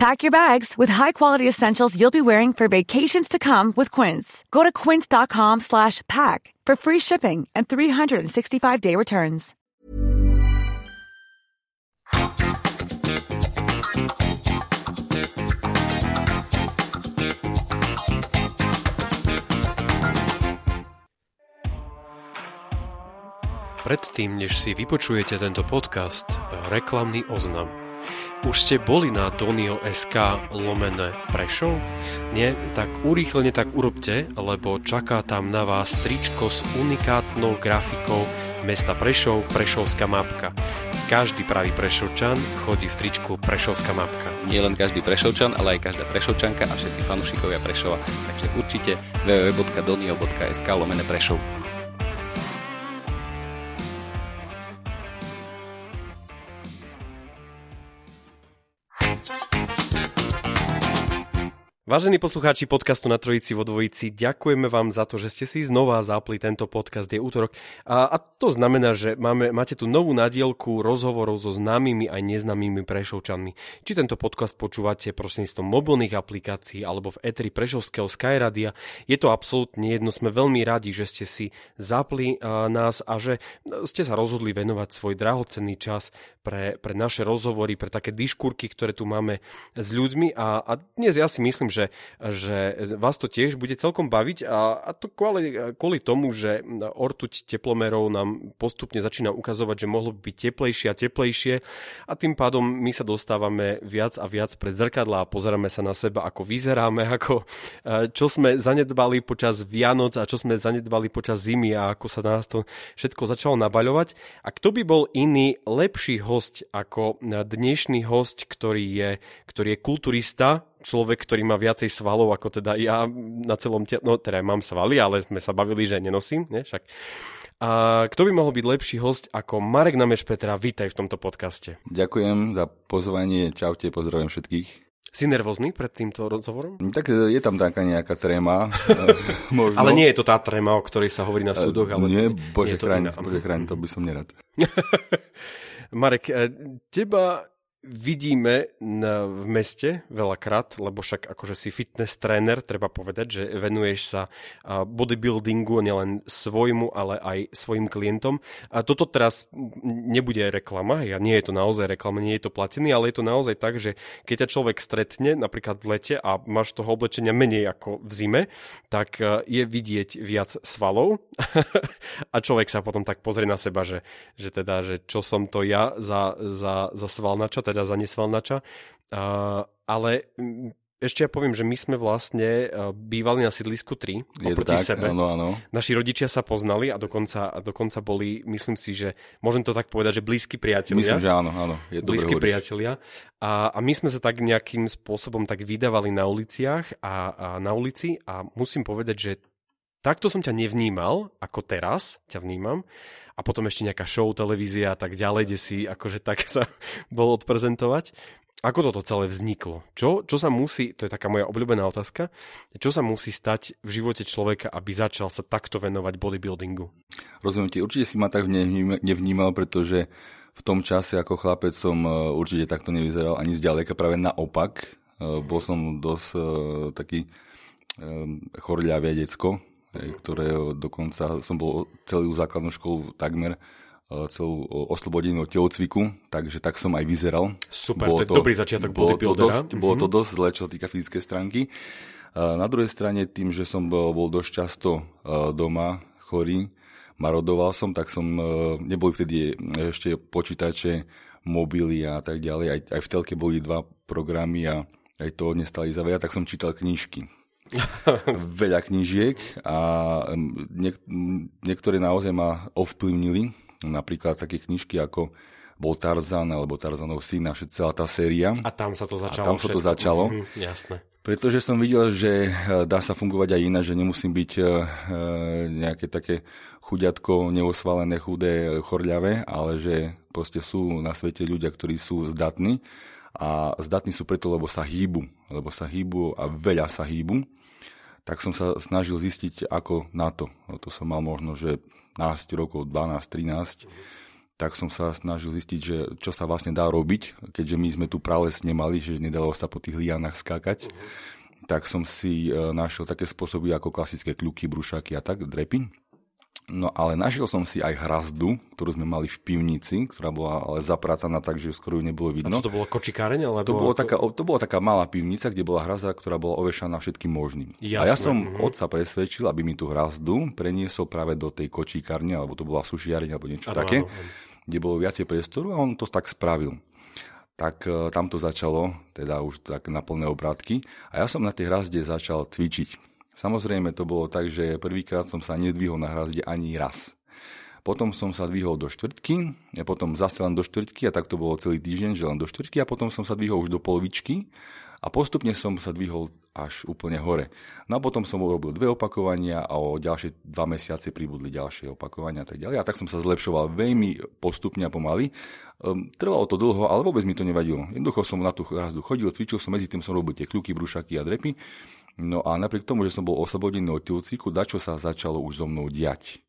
Pack your bags with high-quality essentials you'll be wearing for vacations to come with Quince. Go to quince.com slash pack for free shipping and 365-day returns. Predtým, než si vypočujete tento podcast, reklamný oznam. Už ste boli na Donio.sk lomené Prešov? Nie? Tak urýchlene tak urobte, lebo čaká tam na vás tričko s unikátnou grafikou mesta Prešov, Prešovská mapka. Každý pravý Prešovčan chodí v tričku Prešovská mapka. Nie len každý Prešovčan, ale aj každá Prešovčanka a všetci fanúšikovia Prešova. Takže určite www.donio.sk lomené Prešov. Vážení poslucháči podcastu na Trojici vo Dvojici, ďakujeme vám za to, že ste si znova zapli tento podcast, je útorok. A, a to znamená, že máme, máte tu novú nadielku rozhovorov so známymi aj neznámymi Prešovčanmi. Či tento podcast počúvate prostredníctvom mobilných aplikácií alebo v eteri Prešovského Skyradia, je to absolútne jedno. Sme veľmi radi, že ste si zapli a, nás a že ste sa rozhodli venovať svoj drahocenný čas pre, pre naše rozhovory, pre také diškúrky, ktoré tu máme s ľuďmi. A, a dnes ja si myslím, že že, že vás to tiež bude celkom baviť a, a to kvôli, kvôli tomu, že ortuť teplomerov nám postupne začína ukazovať, že mohlo by byť teplejšie a teplejšie a tým pádom my sa dostávame viac a viac pred zrkadla a pozeráme sa na seba, ako vyzeráme, ako, e, čo sme zanedbali počas Vianoc a čo sme zanedbali počas zimy a ako sa nás to všetko začalo nabaľovať. A kto by bol iný lepší host ako dnešný host, ktorý je, ktorý je kulturista, človek, ktorý má viacej svalov ako teda ja na celom tele. No teda mám svaly, ale sme sa bavili, že nenosím, ne? Však. A kto by mohol byť lepší host ako Marek Nameš Petra? Vítaj v tomto podcaste. Ďakujem za pozvanie, čaute, pozdravujem všetkých. Si nervózny pred týmto rozhovorom? Tak e, je tam taká nejaká tréma. E, možno. Ale nie je to tá tréma, o ktorej sa hovorí na súdoch. Ale nie, bože chráň, bože chráň, to by som nerad. Marek, e, teba vidíme na, v meste veľakrát, lebo však akože si fitness tréner, treba povedať, že venuješ sa bodybuildingu nielen svojmu, ale aj svojim klientom. A toto teraz nebude reklama, ja nie je to naozaj reklama, nie je to platený, ale je to naozaj tak, že keď ťa človek stretne napríklad v lete a máš toho oblečenia menej ako v zime, tak je vidieť viac svalov a človek sa potom tak pozrie na seba, že, že teda, že čo som to ja za, za, za svalnača, teda za nesvalnača. Ale ešte ja poviem, že my sme vlastne bývali na sídlisku 3 Je oproti tak, sebe. Áno, áno. Naši rodičia sa poznali a dokonca, a dokonca boli, myslím si, že môžem to tak povedať, že blízki priatelia. Myslím, že áno, áno. Je blízki priatelia. A, a my sme sa tak nejakým spôsobom tak vydávali na uliciach a, a na ulici a musím povedať, že takto som ťa nevnímal, ako teraz ťa vnímam a potom ešte nejaká show, televízia a tak ďalej, kde si akože tak sa bol odprezentovať. Ako toto celé vzniklo? Čo, čo sa musí, to je taká moja obľúbená otázka, čo sa musí stať v živote človeka, aby začal sa takto venovať bodybuildingu? Rozumiem ti, určite si ma tak nevnímal, pretože v tom čase ako chlapec som e, určite takto nevyzeral ani zďaleka, práve naopak. E, bol som dosť e, taký chorľavie decko, ktoré dokonca som bol celú základnú školu takmer e, celú oslobodenú od telocviku, takže tak som aj vyzeral. Super, bolo to je dobrý začiatok bolo to, dosť, mm-hmm. bolo to mhm. dosť zle, čo sa týka fyzickej stránky. E, na druhej strane, tým, že som bol, bol dosť často doma chorý, marodoval som, tak som, neboli vtedy ešte počítače, mobily a tak ďalej. Aj, aj v telke boli dva programy a aj to nestali za veľa, tak som čítal knižky. veľa knížiek a niek- niektoré naozaj ma ovplyvnili. Napríklad také knižky ako bol Tarzan alebo Tarzanov syn a celá tá séria. A tam sa to začalo. A tam sa to začalo. Mm, jasné. Pretože som videl, že e, dá sa fungovať aj iné, že nemusím byť e, e, nejaké také chuďatko, neosvalené, chudé, chorľavé, ale že proste sú na svete ľudia, ktorí sú zdatní a zdatní sú preto, lebo sa hýbu, lebo sa hýbu a veľa sa hýbu. Tak som sa snažil zistiť, ako na to. No to som mal možno, že 15 rokov, 12, 13, tak som sa snažil zistiť, že čo sa vlastne dá robiť, keďže my sme tu prales nemali, že nedalo sa po tých lianách skákať. Uh-huh tak som si e, našiel také spôsoby ako klasické kľuky, brušaky a tak, drepy. No ale našiel som si aj hrazdu, ktorú sme mali v pivnici, ktorá bola ale zaprataná tak, že skoro ju nebolo vidno. A to bolo kočikáreň? Alebo to, bolo taká, to bola taká malá pivnica, kde bola hrazda, ktorá bola ovešaná všetkým možným. Jasné. A ja som uh-huh. otca presvedčil, aby mi tú hrazdu preniesol práve do tej kočikárne, alebo to bola sušiareň, alebo niečo ano, také, ano. kde bolo viacej priestoru a on to tak spravil tak e, tam to začalo, teda už tak na plné obrátky. A ja som na tej hrazde začal cvičiť. Samozrejme to bolo tak, že prvýkrát som sa nedvihol na hrazde ani raz. Potom som sa dvihol do štvrtky, a potom zase len do štvrtky a tak to bolo celý týždeň, že len do štvrtky a potom som sa dvihol už do polovičky a postupne som sa dvihol až úplne hore. No a potom som urobil dve opakovania a o ďalšie dva mesiace pribudli ďalšie opakovania a tak ďalej. A tak som sa zlepšoval veľmi postupne a pomaly. Um, trvalo to dlho, ale vôbec mi to nevadilo. Jednoducho som na tú hrazdu chodil, cvičil som, medzi tým som robil tie kľuky, brušaky a drepy. No a napriek tomu, že som bol oslobodený od tilcíku, dačo sa začalo už so mnou diať.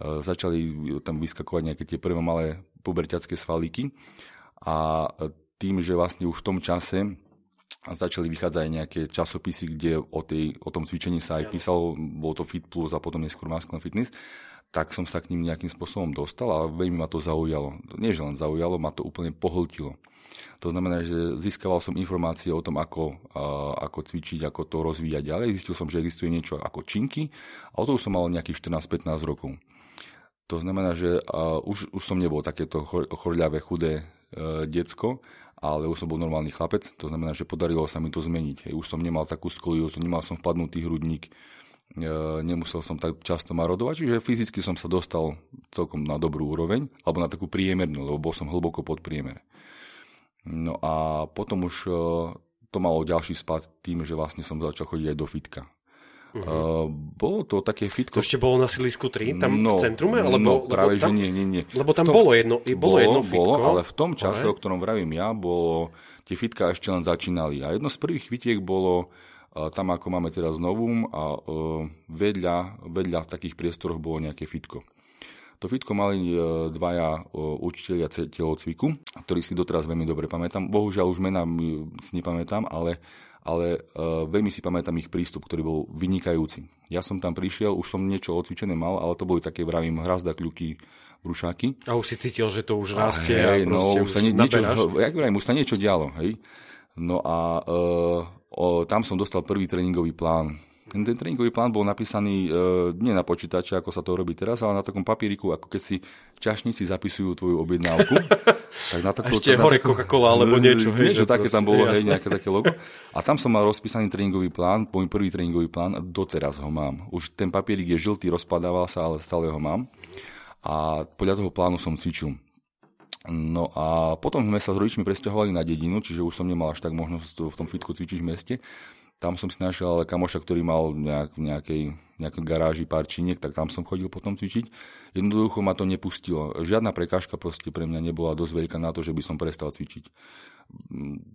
Uh, začali tam vyskakovať nejaké tie prvé malé puberťacké svalíky a tým, že vlastne už v tom čase začali vychádzať aj nejaké časopisy, kde o, tej, o tom cvičení sa aj písalo, bol to Fit Plus a potom neskôr Masculine Fitness, tak som sa k ním nejakým spôsobom dostal a veľmi ma to zaujalo. Nie, že len zaujalo, ma to úplne pohltilo. To znamená, že získaval som informácie o tom, ako, ako cvičiť, ako to rozvíjať ďalej. Zistil som, že existuje niečo ako činky a o to už som mal nejakých 14-15 rokov. To znamená, že už, už som nebol takéto chorľavé, chudé uh, decko, ale už som bol normálny chlapec, to znamená, že podarilo sa mi to zmeniť. Už som nemal takú skoliózu, nemal som vpadnutý hrudník, e, nemusel som tak často marodovať, čiže fyzicky som sa dostal celkom na dobrú úroveň, alebo na takú priemernú, lebo bol som hlboko pod priemer. No a potom už e, to malo ďalší spad tým, že vlastne som začal chodiť aj do fitka. Uh-huh. Uh, bolo to také fitko... To ešte bolo na Silisku 3, tam no, v centrume? Alebo, no, práve, lebo tam, že nie, nie, nie. Lebo tam tom, bolo jedno, bolo, bolo jedno fitko. Bolo, ale v tom čase, ale... o ktorom vravím ja, bolo, tie fitka ešte len začínali. A jedno z prvých fitiek bolo uh, tam, ako máme teraz novum a uh, vedľa, vedľa v takých priestoroch bolo nejaké fitko. To fitko mali uh, dvaja uh, učiteľia telocviku, ktorí si doteraz veľmi dobre pamätám. Bohužiaľ už mená si nepamätám, ale ale uh, veľmi si pamätám ich prístup, ktorý bol vynikajúci. Ja som tam prišiel, už som niečo odcvičené mal, ale to boli také, vravím, hrazda, kľuky, brušáky. A už si cítil, že to už rastie a, hej, a no, už sa nie, niečo, jak vravím, už sa niečo dialo, hej. No a uh, o, tam som dostal prvý tréningový plán ten, tréningový plán bol napísaný e, nie na počítače, ako sa to robí teraz, ale na takom papieriku, ako keď si čašníci zapisujú tvoju objednávku. tak na takú, ešte na hore takú, Coca-Cola alebo niečo. Hej, niečo také tam bolo, hej, nejaké také logo. A tam som mal rozpísaný tréningový plán, môj prvý tréningový plán, a doteraz ho mám. Už ten papierik je žltý, rozpadával sa, ale stále ho mám. A podľa toho plánu som cvičil. No a potom sme sa s rodičmi presťahovali na dedinu, čiže už som nemal až tak možnosť v tom fitku cvičiť v meste. Tam som si našiel ale kamoša, ktorý mal nejak, nejakej, nejakej garáži pár činiek, tak tam som chodil potom cvičiť. Jednoducho ma to nepustilo. Žiadna prekážka proste pre mňa nebola dosť veľká na to, že by som prestal cvičiť.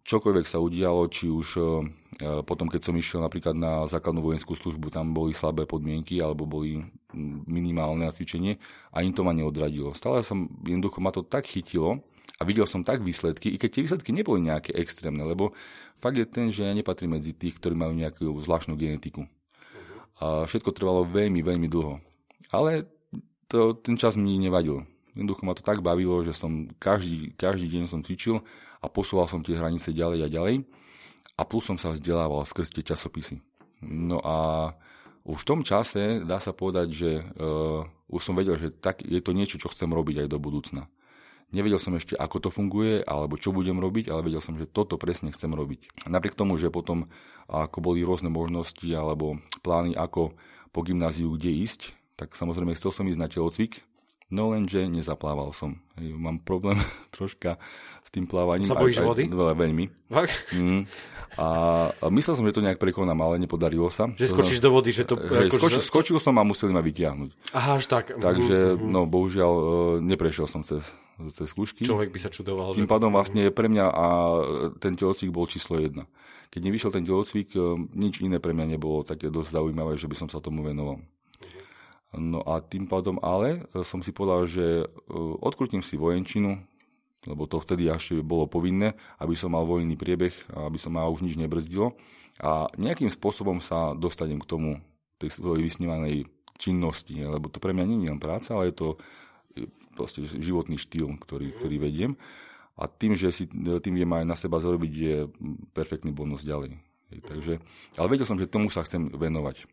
Čokoľvek sa udialo, či už e, potom, keď som išiel napríklad na základnú vojenskú službu, tam boli slabé podmienky alebo boli minimálne na cvičenie, ani to ma neodradilo. Stále som, jednoducho ma to tak chytilo, a videl som tak výsledky, i keď tie výsledky neboli nejaké extrémne, lebo fakt je ten, že ja nepatrím medzi tých, ktorí majú nejakú zvláštnu genetiku. A všetko trvalo veľmi, veľmi dlho. Ale to, ten čas mi nevadil. Jednoducho ma to tak bavilo, že som každý, každý deň som cvičil a posúval som tie hranice ďalej a ďalej. A plus som sa vzdelával skrz tie časopisy. No a už v tom čase dá sa povedať, že uh, už som vedel, že tak je to niečo, čo chcem robiť aj do budúcna. Nevedel som ešte, ako to funguje, alebo čo budem robiť, ale vedel som, že toto presne chcem robiť. Napriek tomu, že potom, ako boli rôzne možnosti alebo plány, ako po gymnáziu kde ísť, tak samozrejme chcel som ísť na telocvik, No lenže nezaplával som. Mám problém troška s tým plávaním. Sa bojíš vody? Veľa, veľmi. Mm. A, myslel som, že to nejak prekonám, ale nepodarilo sa. Že skočíš do vody, že to... Hej, ako, skočil, že... skočil som a museli ma vytiahnuť. Aha, až tak. Takže, mm-hmm. no bohužiaľ, e, neprešiel som cez, cez skúšky. Človek by sa čudoval. Tým že... pádom vlastne pre mňa a ten telocvik bol číslo jedna. Keď nevyšiel ten telocvik, e, nič iné pre mňa nebolo také dosť zaujímavé, že by som sa tomu venoval. No a tým pádom ale e, som si povedal, že e, odkrutím si vojenčinu, lebo to vtedy ešte bolo povinné, aby som mal voľný priebeh, aby som ma už nič nebrzdilo a nejakým spôsobom sa dostanem k tomu, tej svojej vysnívanej činnosti, lebo to pre mňa nie je len práca, ale je to proste životný štýl, ktorý, ktorý vediem. A tým, že si tým viem aj na seba zarobiť, je perfektný bonus ďalej. Takže, ale vedel som, že tomu sa chcem venovať.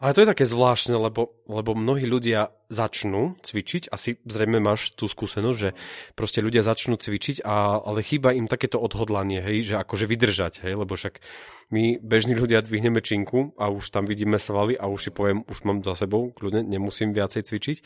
Ale to je také zvláštne, lebo, lebo mnohí ľudia začnú cvičiť, asi zrejme máš tú skúsenosť, že proste ľudia začnú cvičiť, a, ale chýba im takéto odhodlanie, hej, že akože vydržať, hej, lebo však my bežní ľudia dvihneme činku a už tam vidíme svaly a už si poviem, už mám za sebou, kľudne, nemusím viacej cvičiť.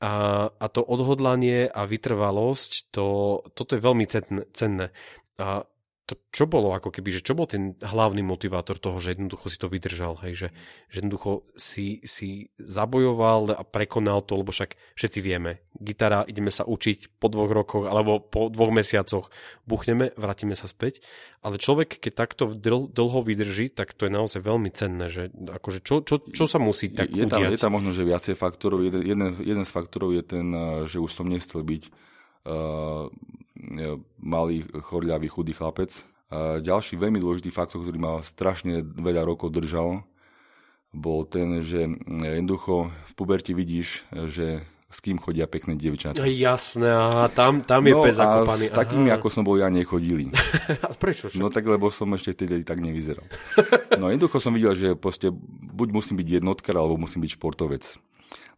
A, a to odhodlanie a vytrvalosť, to, toto je veľmi cenné. A to čo bolo ako keby, že čo bol ten hlavný motivátor toho, že jednoducho si to vydržal, hej, že, že jednoducho si, si zabojoval a prekonal to, lebo však všetci vieme, gitara, ideme sa učiť po dvoch rokoch alebo po dvoch mesiacoch, buchneme, vrátime sa späť, ale človek, keď takto dl, dlho vydrží, tak to je naozaj veľmi cenné, že akože čo, čo, čo sa musí tak je, je tam, je tam možno, že viacej faktorov, jeden, jeden, jeden z faktorov je ten, že už som nechcel byť uh, malý, chorľavý, chudý chlapec. Ďalší veľmi dôležitý faktor, ktorý ma strašne veľa rokov držal, bol ten, že jednoducho v puberte vidíš, že s kým chodia pekné dievčatá. Jasné, a tam, tam je no, pes zakopaný. s takými, aha. ako som bol ja, nechodili. a prečo? Však? No tak, lebo som ešte vtedy tak nevyzeral. No jednoducho som videl, že proste buď musím byť jednotkar, alebo musím byť športovec.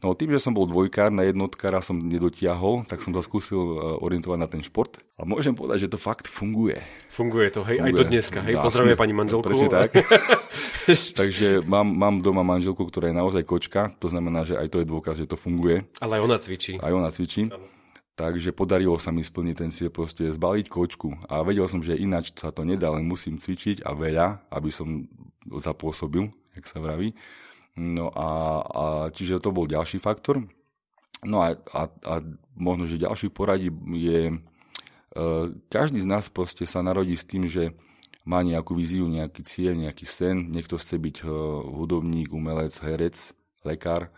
No tým, že som bol dvojkár, na jednotkára som nedotiahol, tak som sa skúsil e, orientovať na ten šport. A môžem povedať, že to fakt funguje. Funguje to, hej, funguje. aj do dneska, hej, pozdravuje pani manželku. Presne tak. Takže mám, mám doma manželku, ktorá je naozaj kočka, to znamená, že aj to je dôkaz, že to funguje. Ale aj ona cvičí. Aj ona cvičí. Ano. Takže podarilo sa mi splniť ten cieľ, proste zbaliť kočku. A vedel som, že ináč sa to nedá, len musím cvičiť a veľa, aby som zapôsobil, jak sa vraví. No a, a čiže to bol ďalší faktor. No a, a, a možno, že ďalší poradí je, e, každý z nás proste sa narodí s tým, že má nejakú víziu, nejaký cieľ, nejaký sen. Niekto chce byť e, hudobník, umelec, herec, lekár,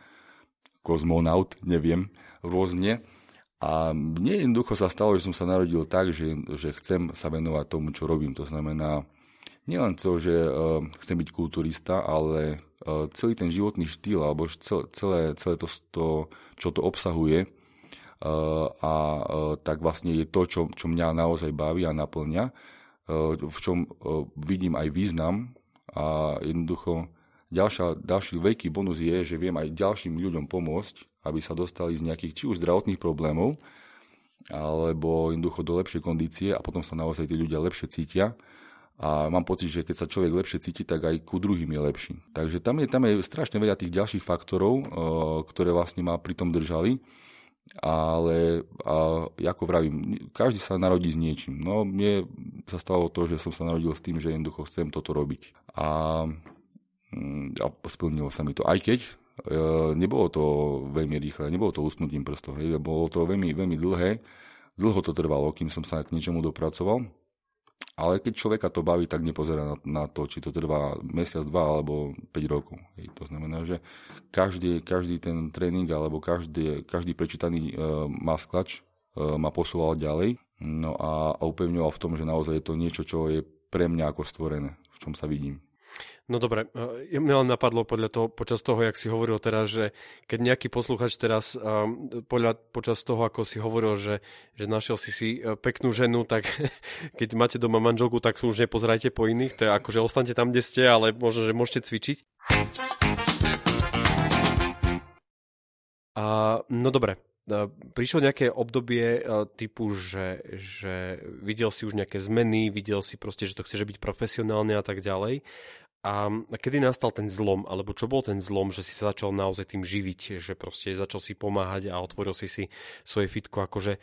kozmonaut, neviem, rôzne. A mne jednoducho sa stalo, že som sa narodil tak, že, že chcem sa venovať tomu, čo robím. To znamená, nielen to, že uh, chcem byť kulturista, ale uh, celý ten životný štýl, alebo celé, celé to, to, čo to obsahuje, uh, a tak vlastne je to, čo, čo mňa naozaj baví a naplňa, v čom vidím aj význam. A jednoducho ďalšia, ďalší veľký bonus je, že viem aj ďalším ľuďom pomôcť, aby sa dostali z nejakých či už zdravotných problémov, alebo jednoducho do lepšej kondície a potom sa naozaj tí ľudia lepšie cítia a mám pocit, že keď sa človek lepšie cíti, tak aj ku druhým je lepší. Takže tam je, tam je strašne veľa tých ďalších faktorov, eh, ktoré vlastne ma pri tom držali. Ale a, ako vravím, každý sa narodí s niečím. No mne sa stalo to, že som sa narodil s tým, že jednoducho chcem toto robiť. A, mm, a splnilo sa mi to. Aj keď e, nebolo to veľmi rýchle, nebolo to usnutím prstov, bolo to veľmi, veľmi dlhé. Dlho to trvalo, kým som sa k niečomu dopracoval. Ale keď človeka to baví, tak nepozerá na, na to, či to trvá mesiac, dva alebo 5 rokov. Hej. To znamená, že každý, každý ten tréning alebo každý, každý prečítaný uh, masklač uh, ma posúval ďalej no a, a upevňoval v tom, že naozaj je to niečo, čo je pre mňa ako stvorené, v čom sa vidím. No dobre, e, mňa len napadlo podľa toho, počas toho, jak si hovoril teraz, že keď nejaký posluchač teraz um, podľa, počas toho, ako si hovoril, že, že našiel si si e, peknú ženu, tak keď máte doma manželku, tak už nepozerajte po iných, to je ako, že ostante tam, kde ste, ale možno, že môžete cvičiť. A, no dobre, prišlo nejaké obdobie typu, že, že videl si už nejaké zmeny, videl si proste, že to chceš byť profesionálne a tak ďalej A kedy nastal ten zlom, alebo čo bol ten zlom, že si sa začal naozaj tým živiť, že proste začal si pomáhať a otvoril si si svoje fitko, akože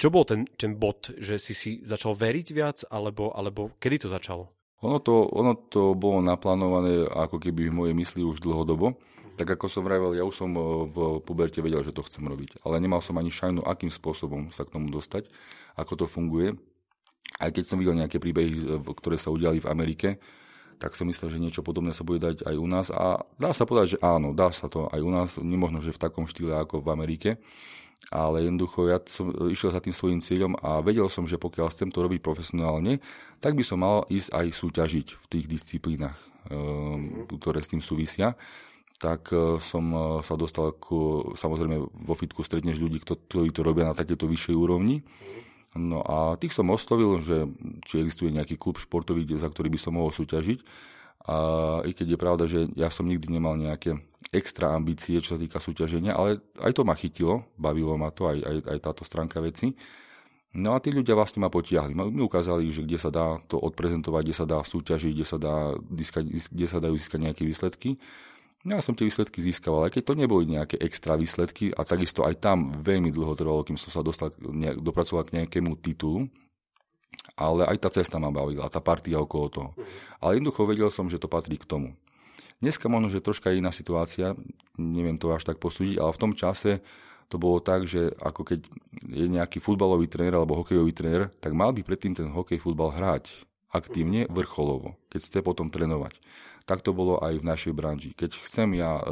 čo bol ten, ten bod, že si si začal veriť viac, alebo, alebo kedy to začalo? Ono to, ono to bolo naplánované ako keby v mojej mysli už dlhodobo. Tak ako som vravel, ja už som e, v puberte vedel, že to chcem robiť. Ale nemal som ani šajnu, akým spôsobom sa k tomu dostať, ako to funguje. Aj keď som videl nejaké príbehy, ktoré sa udiali v Amerike, tak som myslel, že niečo podobné sa bude dať aj u nás. A dá sa povedať, že áno, dá sa to aj u nás. Nemožno, že v takom štýle ako v Amerike. Ale jednoducho ja som išiel za tým svojím cieľom a vedel som, že pokiaľ chcem to robiť profesionálne, tak by som mal ísť aj súťažiť v tých disciplínach, ehm, ktoré s tým súvisia tak e, som e, sa dostal ku, samozrejme vo fitku stretneš ľudí, ktorí to robia na takéto vyššej úrovni No a tých som oslovil, že či existuje nejaký klub športový, za ktorý by som mohol súťažiť. A i keď je pravda, že ja som nikdy nemal nejaké extra ambície, čo sa týka súťaženia, ale aj to ma chytilo, bavilo ma to, aj, aj, aj táto stránka veci. No a tí ľudia vlastne ma potiahli. Mi ukázali, že kde sa dá to odprezentovať, kde sa dá súťažiť, kde sa, dá kde sa dajú získať nejaké výsledky. Ja som tie výsledky získaval, aj keď to neboli nejaké extra výsledky a takisto aj tam veľmi dlho trvalo, kým som sa dostal, nejak, dopracoval k nejakému titulu, ale aj tá cesta ma bavila, tá partia okolo toho. Ale jednoducho vedel som, že to patrí k tomu. Dneska možno, že troška iná situácia, neviem to až tak posúdiť, ale v tom čase to bolo tak, že ako keď je nejaký futbalový tréner alebo hokejový tréner, tak mal by predtým ten hokej, futbal hrať aktívne, vrcholovo, keď chce potom trénovať tak to bolo aj v našej branži. Keď chcem ja e,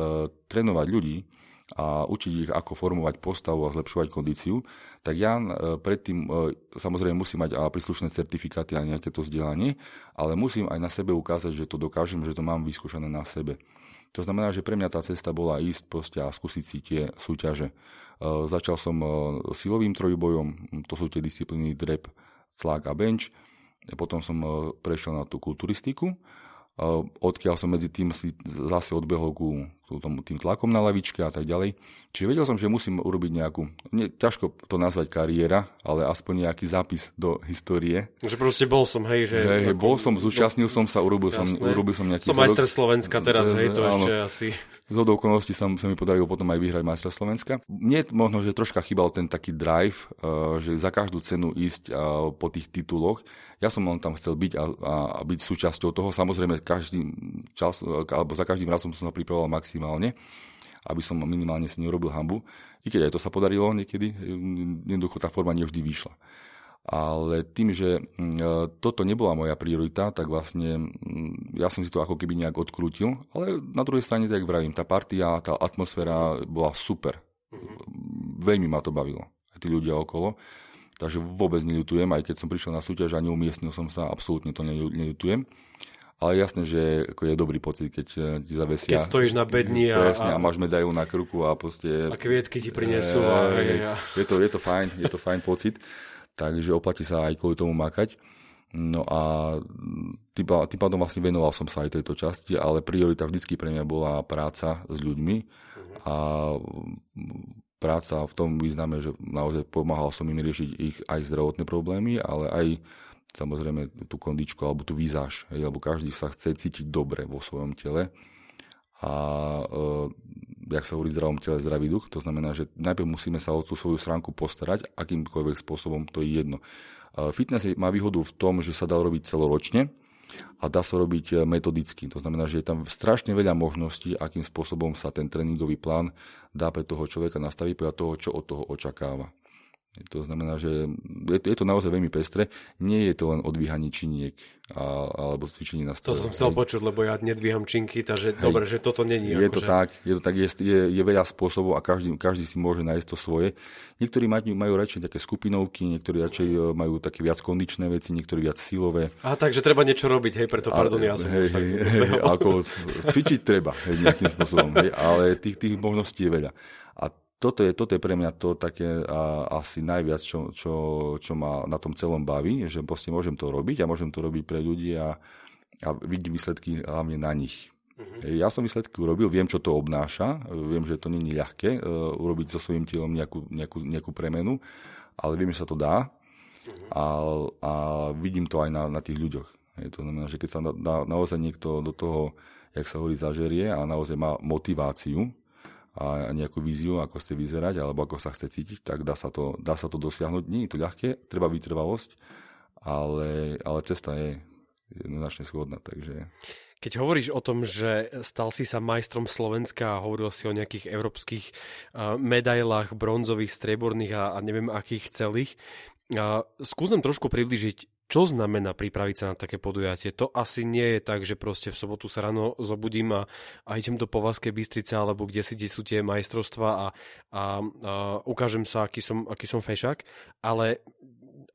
trénovať ľudí a učiť ich, ako formovať postavu a zlepšovať kondíciu, tak ja e, predtým e, samozrejme musím mať a príslušné certifikáty a nejaké to vzdelanie, ale musím aj na sebe ukázať, že to dokážem, že to mám vyskúšané na sebe. To znamená, že pre mňa tá cesta bola ísť proste a skúsiť si tie súťaže. E, začal som e, silovým trojbojom, to sú tie disciplíny drep, tlak a bench. Potom som e, prešiel na tú kulturistiku odkiaľ som medzi tým si zase odbehol ku tým tlakom na lavičke a tak ďalej. Čiže vedel som, že musím urobiť nejakú, nie, ťažko to nazvať kariéra, ale aspoň nejaký zápis do histórie. Že proste bol som, hej, že... Hej, hej bol som, zúčastnil som sa, urobil som, urobil som nejaký... Som majster Slovenska teraz, hej, to áno, ešte asi... Z okolností sa, sa mi podarilo potom aj vyhrať majstra Slovenska. Mne možno, že troška chýbal ten taký drive, uh, že za každú cenu ísť uh, po tých tituloch. Ja som len tam chcel byť a, a, byť súčasťou toho. Samozrejme, každý čas, alebo za každým razom som sa pripravoval maximálne, aby som minimálne si neurobil hambu. I keď aj to sa podarilo niekedy, jednoducho tá forma nevždy vyšla. Ale tým, že mm, toto nebola moja priorita, tak vlastne mm, ja som si to ako keby nejak odkrútil. Ale na druhej strane, tak vravím, tá partia, tá atmosféra bola super. Veľmi ma to bavilo. Aj tí ľudia okolo. Takže vôbec neľutujem, aj keď som prišiel na súťaž a neumiestnil som sa, absolútne to neľutujem. Ale jasné, že ako je dobrý pocit, keď eh, ti zavesia. Keď stojíš na bedni a, jasne, a máš medailu na krku a proste... A kvietky ti prinesú. E, a, a, je, to, je to fajn, je to fajn pocit. Takže oplatí sa aj kvôli tomu makať. No a tým, tým pádom vlastne venoval som sa aj tejto časti, ale priorita vždycky pre mňa bola práca s ľuďmi a práca v tom význame, že naozaj pomáhal som im riešiť ich aj zdravotné problémy, ale aj samozrejme tú kondičku alebo tú výzáž, lebo každý sa chce cítiť dobre vo svojom tele a e, jak sa hovorí zdravom tele, zdravý duch, to znamená, že najprv musíme sa o tú svoju stránku postarať, akýmkoľvek spôsobom, to je jedno. E, fitness má výhodu v tom, že sa dá robiť celoročne, a dá sa robiť e, metodicky. To znamená, že je tam strašne veľa možností, akým spôsobom sa ten tréningový plán dá pre toho človeka nastaviť podľa toho, čo od toho očakáva. To znamená, že je to, je to naozaj veľmi pestre. Nie je to len odvíhanie činiek a, alebo cvičenie na stole. To som chcel Hej. počuť, lebo ja nedvíham činky, takže Hej. dobre, že toto není. Je to že... tak, je to tak, je, je, je veľa spôsobov a každý, každý si môže nájsť to svoje. Niektorí majú, majú radšej také skupinovky, niektorí radšej e, majú také viac kondičné veci, niektorí viac silové. A takže treba niečo robiť, hej, preto, pardon, ja som hej, hej, hej, ako, cvičiť treba, hej, nejakým spôsobom, hej, ale tých, tých možností je veľa. Toto je, toto je pre mňa to také a, asi najviac, čo, čo, čo ma na tom celom baví, že proste môžem to robiť a môžem to robiť pre ľudí a, a vidím výsledky hlavne na nich. Uh-huh. Ja som výsledky urobil, viem, čo to obnáša, viem, že to není ľahké uh, urobiť so svojím telom nejakú, nejakú, nejakú premenu, ale viem, že sa to dá uh-huh. a, a vidím to aj na, na tých ľuďoch. Je to znamená, že keď sa na, na, naozaj niekto do toho, jak sa hovorí, zažerie a naozaj má motiváciu a nejakú víziu, ako ste vyzerať alebo ako sa chce cítiť, tak dá sa to, dá sa to dosiahnuť. Nie je to ľahké, treba vytrvalosť, ale, ale cesta je jednoznačne schodná. Takže... Keď hovoríš o tom, že stal si sa majstrom Slovenska a hovoril si o nejakých európskych medailách, bronzových, strieborných a, a neviem akých celých, skús nám trošku približiť, čo znamená pripraviť sa na také podujatie? To asi nie je tak, že proste v sobotu sa ráno zobudím a, a idem do Povazkej Bystrice alebo kde si kde sú tie majstrovstvá a, a, a ukážem sa, aký som, aký som fešák, ale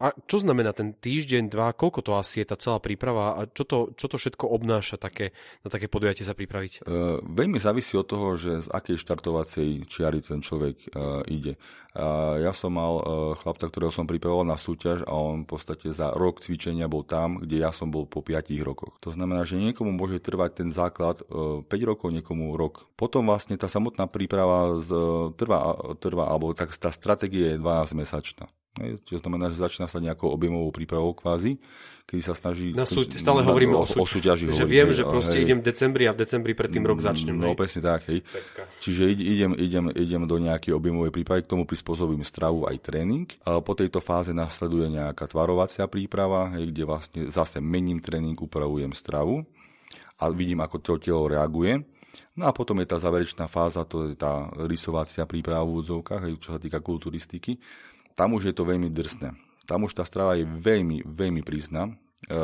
a čo znamená ten týždeň, dva, koľko to asi je tá celá príprava a čo to, čo to všetko obnáša také, na také podujatie sa pripraviť? Uh, veľmi závisí od toho, že z akej štartovacej čiary ten človek uh, ide. Uh, ja som mal uh, chlapca, ktorého som pripravoval na súťaž a on v podstate za rok cvičenia bol tam, kde ja som bol po 5 rokoch. To znamená, že niekomu môže trvať ten základ uh, 5 rokov, niekomu rok. Potom vlastne tá samotná príprava z, trvá, trvá, alebo tak tá stratégia je 12 mesačná. Čiže to znamená, že začína sa nejakou objemovou prípravou kvázi, kedy sa snaží... Na súť, stále na, hovoríme o, o, o súťaži. Že hovorím, viem, že proste hej. idem v decembri a v decembri pred tým rok mm, začnem. No hej. presne tak, hej. Pecka. Čiže idem, idem, idem do nejakej objemovej prípravy, k tomu prispôsobím stravu aj tréning. A po tejto fáze nasleduje nejaká tvarovacia príprava, hej, kde vlastne zase mením tréning, upravujem stravu a vidím, ako to telo reaguje. No a potom je tá záverečná fáza, to je tá rysovacia príprava v úvodzovkách, čo sa týka kulturistiky tam už je to veľmi drsné. Tam už tá strava je veľmi, veľmi prísna. E,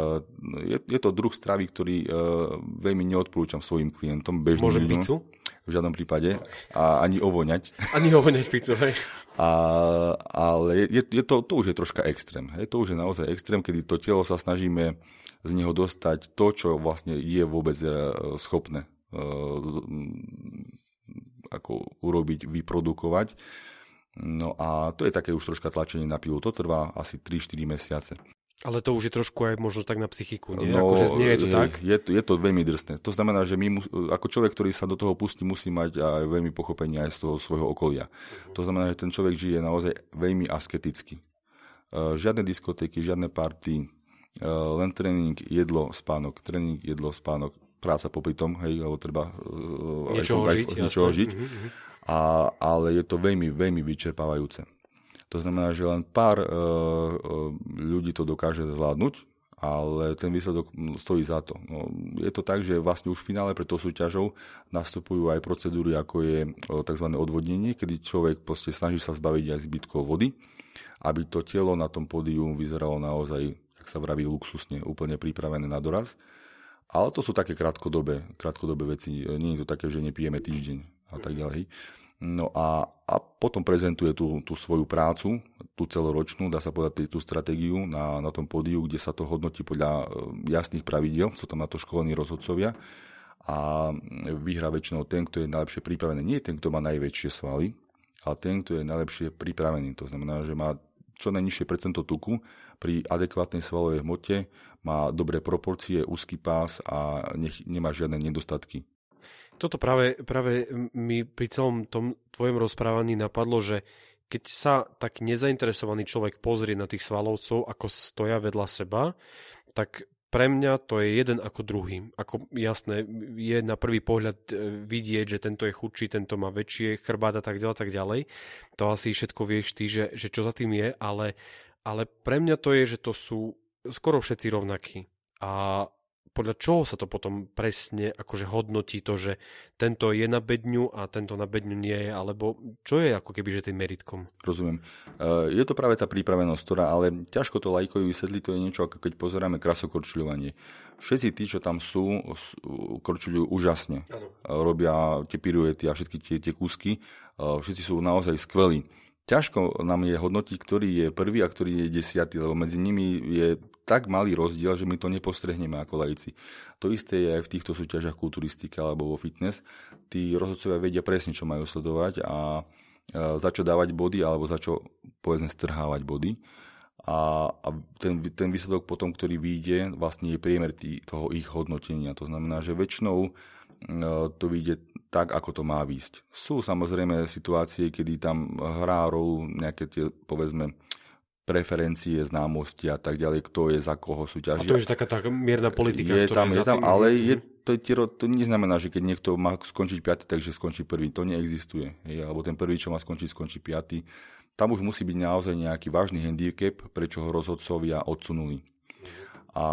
je, je to druh stravy, ktorý e, veľmi neodporúčam svojim klientom. Môžem ľuďom, pizzu? V žiadnom prípade. A ani ovoňať. Ani ovoňať pizzu, hej. A, ale je, je to, to už je troška extrém. Je to už je naozaj extrém, kedy to telo sa snažíme z neho dostať to, čo vlastne je vôbec e, schopné ako urobiť, vyprodukovať No a to je také už troška tlačenie na pilu. To trvá asi 3-4 mesiace. Ale to už je trošku aj možno tak na psychiku, nie? No, akože znie je to je, tak? Je, je to veľmi drsné. To znamená, že my, ako človek, ktorý sa do toho pustí, musí mať aj veľmi pochopenie aj z toho svojho okolia. To znamená, že ten človek žije naozaj veľmi asketicky. Uh, žiadne diskotéky, žiadne party, uh, len tréning, jedlo, spánok, tréning, jedlo, spánok, práca popri tom, hej, alebo treba uh, niečoho aj, žiť. Aj, niečoho žiť. Uh-huh a, ale je to veľmi, veľmi vyčerpávajúce. To znamená, že len pár e, e, ľudí to dokáže zvládnuť, ale ten výsledok stojí za to. No, je to tak, že vlastne už v finále pred tou súťažou nastupujú aj procedúry, ako je e, tzv. odvodnenie, kedy človek proste snaží sa zbaviť aj zbytkov vody, aby to telo na tom pódiu vyzeralo naozaj, ak sa vraví, luxusne, úplne pripravené na doraz. Ale to sú také krátkodobé, krátkodobé veci. Nie je to také, že nepijeme týždeň a tak ďalej. No a, a potom prezentuje tú, tú svoju prácu, tú celoročnú, dá sa povedať, tú stratégiu na, na tom pódiu, kde sa to hodnotí podľa e, jasných pravidiel, sú tam na to školení rozhodcovia a vyhrá väčšinou ten, kto je najlepšie pripravený. Nie ten, kto má najväčšie svaly, ale ten, kto je najlepšie pripravený. To znamená, že má čo najnižšie percento tuku pri adekvátnej svalovej hmote, má dobré proporcie, úzky pás a nech, nemá žiadne nedostatky. Toto práve, práve mi pri celom tom tvojom rozprávaní napadlo, že keď sa tak nezainteresovaný človek pozrie na tých svalovcov, ako stoja vedľa seba, tak pre mňa to je jeden ako druhý. Ako jasné, je na prvý pohľad e, vidieť, že tento je chudší, tento má väčšie chrbát a tak ďalej, tak ďalej. To asi všetko vieš ty, že, že čo za tým je, ale, ale pre mňa to je, že to sú skoro všetci rovnakí. A podľa čoho sa to potom presne akože hodnotí to, že tento je na bedňu a tento na bedňu nie je, alebo čo je ako keby že tým meritkom? Rozumiem. Uh, je to práve tá prípravenosť, ktorá, ale ťažko to lajkovi vysvetliť, to je niečo ako keď pozeráme krasokorčuľovanie. Všetci tí, čo tam sú, korčuľujú úžasne. Ano. Robia tie piruety a všetky tie, tie kúsky. Všetci sú naozaj skvelí ťažko nám je hodnotiť, ktorý je prvý a ktorý je desiatý, lebo medzi nimi je tak malý rozdiel, že my to nepostrehneme ako laici. To isté je aj v týchto súťažiach kulturistiky alebo vo fitness. Tí rozhodcovia vedia presne, čo majú sledovať a za čo dávať body alebo za čo povedzme strhávať body. A, a ten, ten výsledok potom, ktorý vyjde, vlastne je priemer tý, toho ich hodnotenia. To znamená, že väčšinou to vyjde tak, ako to má výsť. Sú samozrejme situácie, kedy tam hrá rolu nejaké tie, povedzme, preferencie, známosti a tak ďalej, kto je za koho súťaží. A to je taká tá mierna politika, je tam, je, je tam, tým... ale je, to, je, to neznamená, že keď niekto má skončiť piaty, takže skončí prvý. To neexistuje. Je, alebo ten prvý, čo má skončiť, skončí piaty. Tam už musí byť naozaj nejaký vážny handicap, prečo ho rozhodcovia odsunuli. A,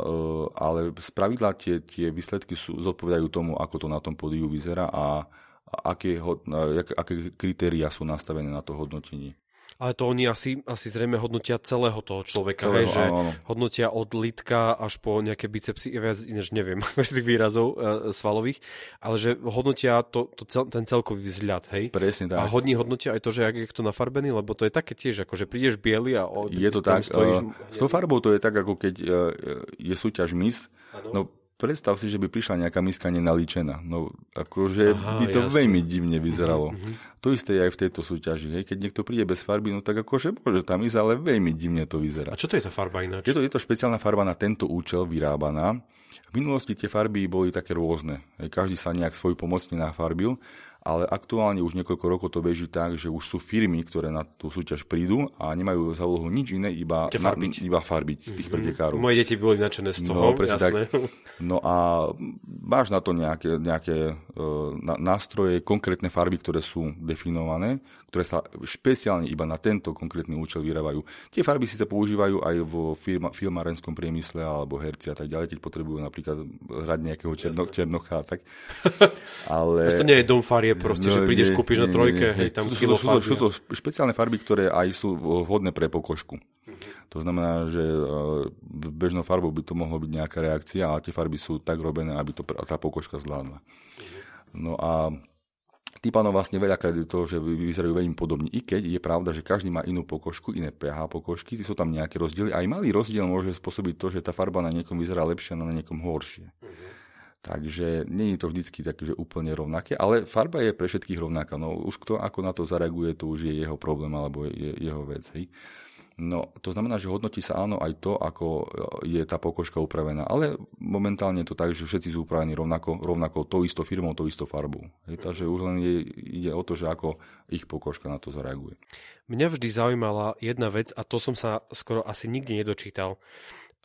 e, ale z pravidla tie, tie výsledky sú, zodpovedajú tomu, ako to na tom pódiu vyzerá a, a aké, aké kritéria sú nastavené na to hodnotenie. Ale to oni asi, asi zrejme hodnotia celého toho človeka, celého, hej, že áno, áno. hodnotia od litka až po nejaké bicepsy, viac ináč neviem, tých výrazov e, svalových, ale že hodnotia to, to cel, ten celkový vzhľad, hej. Presne tak. A hodní hodnotia aj to, že ak je to nafarbený, lebo to je také tiež, ako že prídeš biely a... O, je to tak, stojíš, uh, s tou farbou to je tak, ako keď uh, je súťaž mis, no predstav si, že by prišla nejaká miska nenalíčená. No, akože Aha, by to jasne. veľmi divne vyzeralo. Mm-hmm. To isté je aj v tejto súťaži. Hej. Keď niekto príde bez farby, no tak akože môže tam ísť, ale veľmi divne to vyzerá. A čo to je tá farba ináč? Je to, je to špeciálna farba na tento účel vyrábaná. V minulosti tie farby boli také rôzne. Hej. Každý sa nejak svoj pomocne nafarbil ale aktuálne už niekoľko rokov to beží tak, že už sú firmy, ktoré na tú súťaž prídu a nemajú za úlohu nič iné, iba farbiť, na, iba farbiť tých mm-hmm. pretekárov. Moje deti boli nadšené z toho, no, jasné. Tak. No a máš na to nejaké, nejaké uh, nástroje, konkrétne farby, ktoré sú definované, ktoré sa špeciálne iba na tento konkrétny účel vyrábajú. Tie farby si sa používajú aj vo firma, filmarenskom priemysle alebo herci a tak ďalej, keď potrebujú napríklad hrať nejakého černo, černocha. Tak. Ale... to nie je dom farie proste, no, že prídeš, nie, kúpiš nie, na trojke, nie, nie. hej, tam sú, kilo sú, sú, sú to špeciálne farby, ktoré aj sú vhodné pre pokožku. Uh-huh. To znamená, že bežnou farbou by to mohlo byť nejaká reakcia, ale tie farby sú tak robené, aby to tá pokožka zvládla. Uh-huh. No a tým pádom vlastne veľakrát je to, že vyzerajú veľmi podobne. I keď je pravda, že každý má inú pokožku, iné pH pokožky, sú tam nejaké rozdiely. Aj malý rozdiel môže spôsobiť to, že tá farba na niekom vyzerá lepšie a na niekom horšie. Uh-huh. Takže nie je to vždycky tak, že úplne rovnaké, ale farba je pre všetkých rovnaká. No už kto ako na to zareaguje, to už je jeho problém alebo je jeho vec. Hej. No, to znamená, že hodnotí sa áno aj to, ako je tá pokožka upravená. Ale momentálne je to tak, že všetci sú upravení rovnako, rovnako tou istou firmou, tou istou farbou. Hej, takže už len je, ide o to, že ako ich pokožka na to zareaguje. Mňa vždy zaujímala jedna vec a to som sa skoro asi nikdy nedočítal.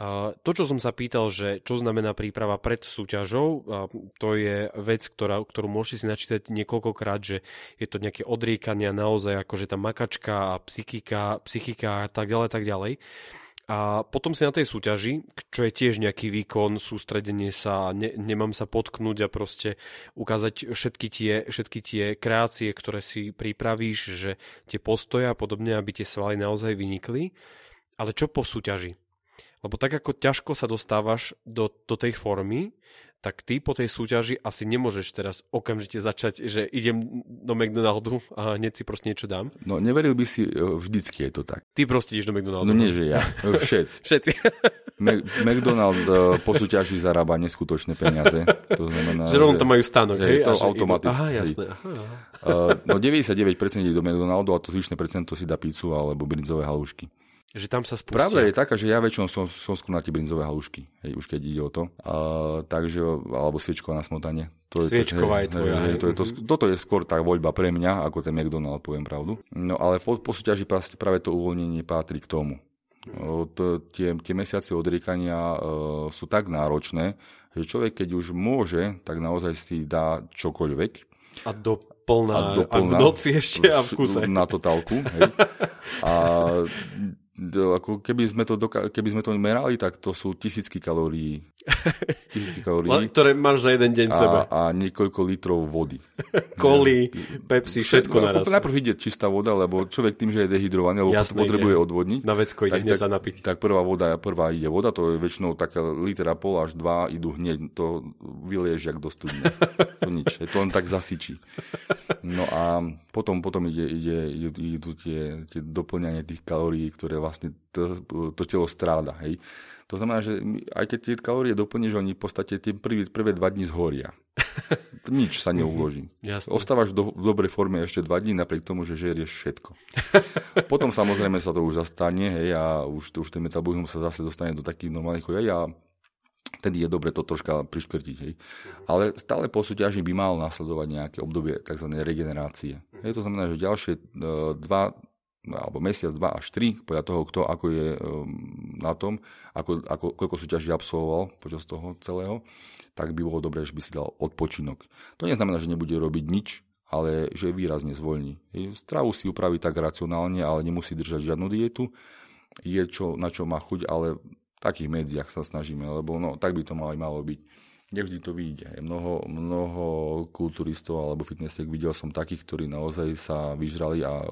To, čo som sa pýtal, že čo znamená príprava pred súťažou, to je vec, ktorá, ktorú môžete si načítať niekoľkokrát, že je to nejaké odriekania naozaj, akože tá makačka psychika, psychika a tak ďalej, tak ďalej. A potom si na tej súťaži, čo je tiež nejaký výkon, sústredenie sa, ne, nemám sa potknúť a proste ukázať všetky tie, všetky tie kreácie, ktoré si pripravíš, že tie postoja a podobne, aby tie svaly naozaj vynikli. Ale čo po súťaži? Lebo tak ako ťažko sa dostávaš do, do tej formy, tak ty po tej súťaži asi nemôžeš teraz okamžite začať, že idem do McDonaldu a hneď si proste niečo dám. No neveril by si, e, vždycky je to tak. Ty proste ideš do McDonaldu. No nie, že ja, všetci. všetci. McDonald e, po súťaži zarába neskutočné peniaze. To znamená, že rovno tam majú stánok, hej? Je to automaticky. Aha, jasné. Aha. Uh, no 99% ide do McDonaldu a to zvyšné percento si dá pizzu alebo brinzové halušky. Že tam sa spustia. Pravda je taká, že ja väčšinou som, som skôr na tie brinzové halušky, hej, už keď ide o to. Uh, takže, alebo sviečková na smotanie. To Sviečková je, to, je tvoja. Hej, to je to, toto je skôr tá voľba pre mňa, ako ten McDonald, poviem pravdu. No ale po, po súťaži práve to uvoľnenie patrí k tomu. To, tie, tie mesiace odriekania uh, sú tak náročné, že človek, keď už môže, tak naozaj si dá čokoľvek. A do plná, a, do plná, a v noci ešte a v kuse. Na totálku. Hej. A ako keby sme, to doka- keby sme to merali, tak to sú tisícky kalórií. Tisícky kalórií. Ktoré máš za jeden deň a, sebe. A niekoľko litrov vody. Koli, Pepsi, všetko no, naraz. Najprv ide čistá voda, lebo človek tým, že je dehydrovaný, alebo Jasne, potrebuje ide. odvodniť. Na vecko ide hneď tak, napiť. Tak prvá voda, prvá ide voda, to je väčšinou taká litra pol až dva idú hneď. To vyliež jak do studne. to nič, to len tak zasyčí. No a potom, potom ide, ide, idú tie, tie doplňanie tých kalórií, ktoré vlastne to, to telo stráda. Hej. To znamená, že aj keď tie kalórie doplníš, oni v podstate tie prvé, prvé dva dní zhoria. Nič sa neuloží. Jasne. Ostávaš v, do, v dobrej forme ešte dva dní, napriek tomu, že žerieš všetko. Potom samozrejme sa to už zastane hej, a už, už ten metabolizmus sa zase dostane do takých normálnych hej, a Tedy je dobre to troška priškrtiť. Hej. Ale stále po súťaži by mal nasledovať nejaké obdobie tzv. regenerácie. Hej, to znamená, že ďalšie e, dva alebo mesiac, dva až tri, podľa toho, kto ako je um, na tom, ako, ako, koľko súťaží absolvoval počas toho celého, tak by bolo dobré, že by si dal odpočinok. To neznamená, že nebude robiť nič, ale že výrazne zvoľní. Stravu si upraví tak racionálne, ale nemusí držať žiadnu dietu. Je čo, na čo má chuť, ale v takých medziach sa snažíme, lebo no, tak by to malo, malo byť nevždy to vyjde. Mnoho, mnoho kulturistov alebo fitnessiek videl som takých, ktorí naozaj sa vyžrali a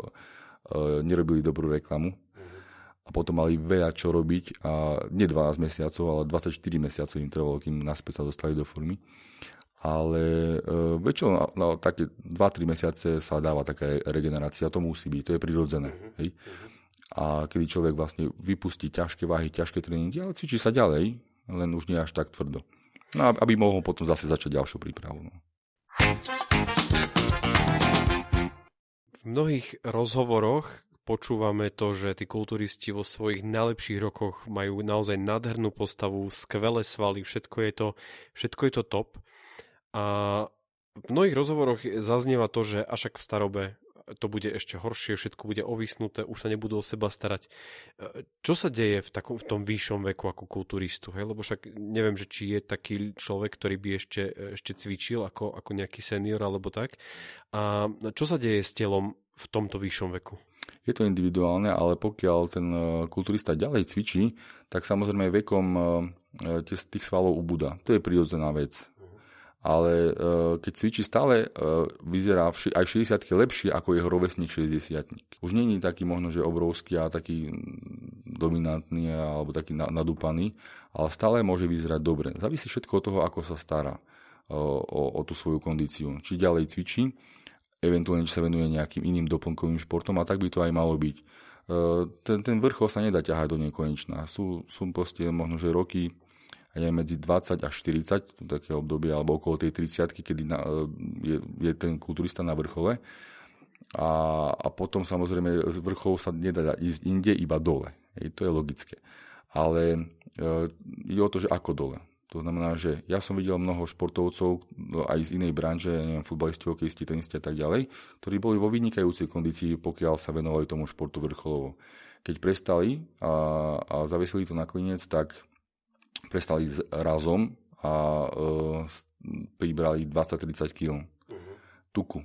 nerobili dobrú reklamu. A potom mali veľa čo robiť a nie 12 mesiacov, ale 24 mesiacov im trvalo, kým naspäť sa dostali do formy. Ale e, väčšinou na, na také 2-3 mesiace sa dáva taká regenerácia, to musí byť, to je prirodzené. Hej? A kedy človek vlastne vypustí ťažké váhy, ťažké tréningy, ale cvičí sa ďalej, len už nie až tak tvrdo. No, aby mohol potom zase začať ďalšiu prípravu. No. V mnohých rozhovoroch počúvame to, že tí kulturisti vo svojich najlepších rokoch majú naozaj nádhernú postavu, skvelé svaly, všetko je to, všetko je to top. A v mnohých rozhovoroch zaznieva to, že až v starobe to bude ešte horšie, všetko bude ovisnuté, už sa nebudú o seba starať. E, čo sa deje v, takom, v tom vyššom veku ako kulturistu? Hej? Lebo však neviem, že či je taký človek, ktorý by ešte, ešte cvičil ako, ako nejaký senior alebo tak. A čo sa deje s telom v tomto vyššom veku? Je to individuálne, ale pokiaľ ten e, kulturista ďalej cvičí, tak samozrejme vekom e, tých svalov ubúda. To je prirodzená vec ale uh, keď cvičí stále, uh, vyzerá aj v 60 lepšie ako jeho rovesník 60 Už není taký možno, že obrovský a taký dominantný alebo taký nadúpaný, ale stále môže vyzerať dobre. Závisí všetko od toho, ako sa stará uh, o, o tú svoju kondíciu. Či ďalej cvičí, eventuálne či sa venuje nejakým iným doplnkovým športom a tak by to aj malo byť. Ten, ten vrchol sa nedá ťahať do nekonečná. Sú, sú proste možno, že roky, je medzi 20 až 40, také obdobie, alebo okolo tej 30 kedy na, je, je ten kulturista na vrchole. A, a potom samozrejme z vrcholu sa nedá ísť inde, iba dole. Hej, to je logické. Ale e, ide o to, že ako dole. To znamená, že ja som videl mnoho športovcov no, aj z inej branže, neviem, futbalisti, hokejisti, tenisti a tak ďalej, ktorí boli vo vynikajúcej kondícii, pokiaľ sa venovali tomu športu vrcholovo. Keď prestali a, a zavesili to na klinec, tak prestali s razom a uh, pribrali 20-30 kg uh-huh. tuku.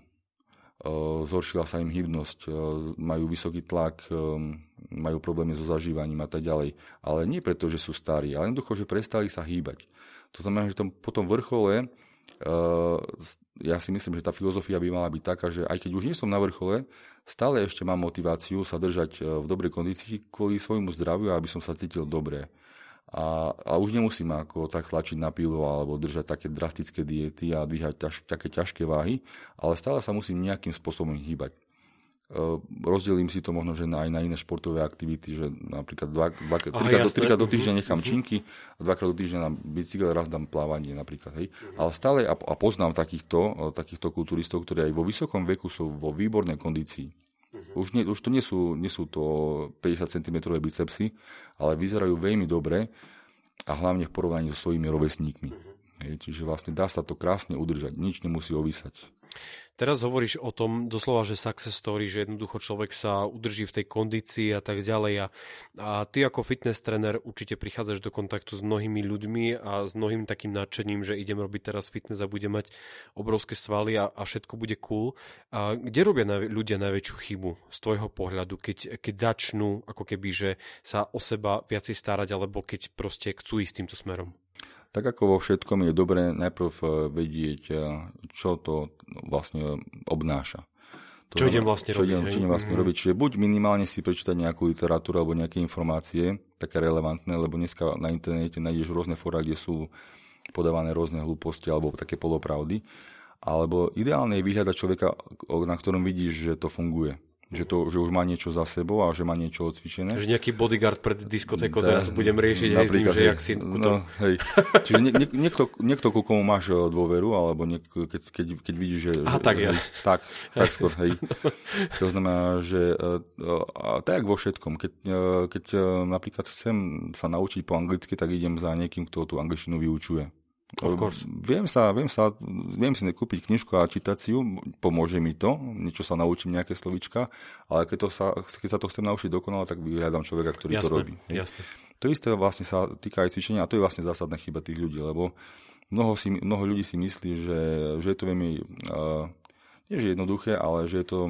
Uh, zhoršila sa im hybnosť, uh, majú vysoký tlak, um, majú problémy so zažívaním a tak ďalej. Ale nie preto, že sú starí, ale jednoducho, že prestali sa hýbať. To znamená, že tom, po tom vrchole Uh, ja si myslím, že tá filozofia by mala byť taká, že aj keď už nie som na vrchole, stále ešte mám motiváciu sa držať v dobrej kondícii kvôli svojmu zdraviu, aby som sa cítil dobre a, a už nemusím ako tak tlačiť na pilu alebo držať také drastické diety a dvíhať ťaž, také ťažké váhy, ale stále sa musím nejakým spôsobom hýbať. E, rozdelím si to možno že na, aj na iné športové aktivity, že napríklad dva, dva, Aha, trikrát, do, trikrát do týždňa mhm, nechám uh-huh. činky a dvakrát do týždňa na bicykel, raz dám plávanie napríklad. Hej. Ale stále a, a poznám takýchto, takýchto kulturistov, ktorí aj vo vysokom veku sú vo výbornej kondícii. Už, nie, už to nie sú, nie sú to 50 cm bicepsy, ale vyzerajú veľmi dobre a hlavne v porovnaní so svojimi rovesníkmi. Uh-huh. Hej, čiže vlastne dá sa to krásne udržať, nič nemusí ovísať. Teraz hovoríš o tom doslova, že success story, že jednoducho človek sa udrží v tej kondícii a tak ďalej. A, a ty ako fitness tréner určite prichádzaš do kontaktu s mnohými ľuďmi a s mnohým takým nadšením, že idem robiť teraz fitness a budem mať obrovské svaly a, a všetko bude cool. A kde robia naj, ľudia najväčšiu chybu z tvojho pohľadu, keď, keď začnú ako keby, že sa o seba viacej starať, alebo keď proste chcú ísť týmto smerom? Tak ako vo všetkom je dobré najprv eh, vedieť, eh, čo to vlastne obnáša. To čo idem vlastne čo robiť. Idem, čo idem vlastne mm. robiť. Čiže buď minimálne si prečítať nejakú literatúru alebo nejaké informácie, také relevantné, lebo dneska na internete nájdeš rôzne fóra, kde sú podávané rôzne hlúposti alebo také polopravdy. Alebo ideálne je vyhľadať človeka, na ktorom vidíš, že to funguje že, to, že už má niečo za sebou a že má niečo odcvičené. Že nejaký bodyguard pred diskotékou da, teraz budem riešiť aj s ním, že jak si... No, hej. Čiže nie, nie, niekto, niekto, ku komu máš eh, dôveru, alebo niek, keď, keď, keď vidíš, že... A tak ja. Hej, tak, tak skôr, hej. To znamená, že eh, a tak vo všetkom. Keď, keď napríklad chcem sa naučiť po anglicky, tak idem za niekým, kto tú angličtinu vyučuje. Of course. Viem sa, viem sa, viem si kúpiť knižku a čítať si ju, pomôže mi to, niečo sa naučím, nejaké slovička, ale keď, to sa, keď sa to chcem naučiť dokonale, tak vyhľadám človeka, ktorý jasné, to robí. Jasné. To isté vlastne sa týka aj cvičenia a to je vlastne zásadná chyba tých ľudí, lebo mnoho, si, mnoho ľudí si myslí, že, že je to veľmi, uh, nie že jednoduché, ale že je to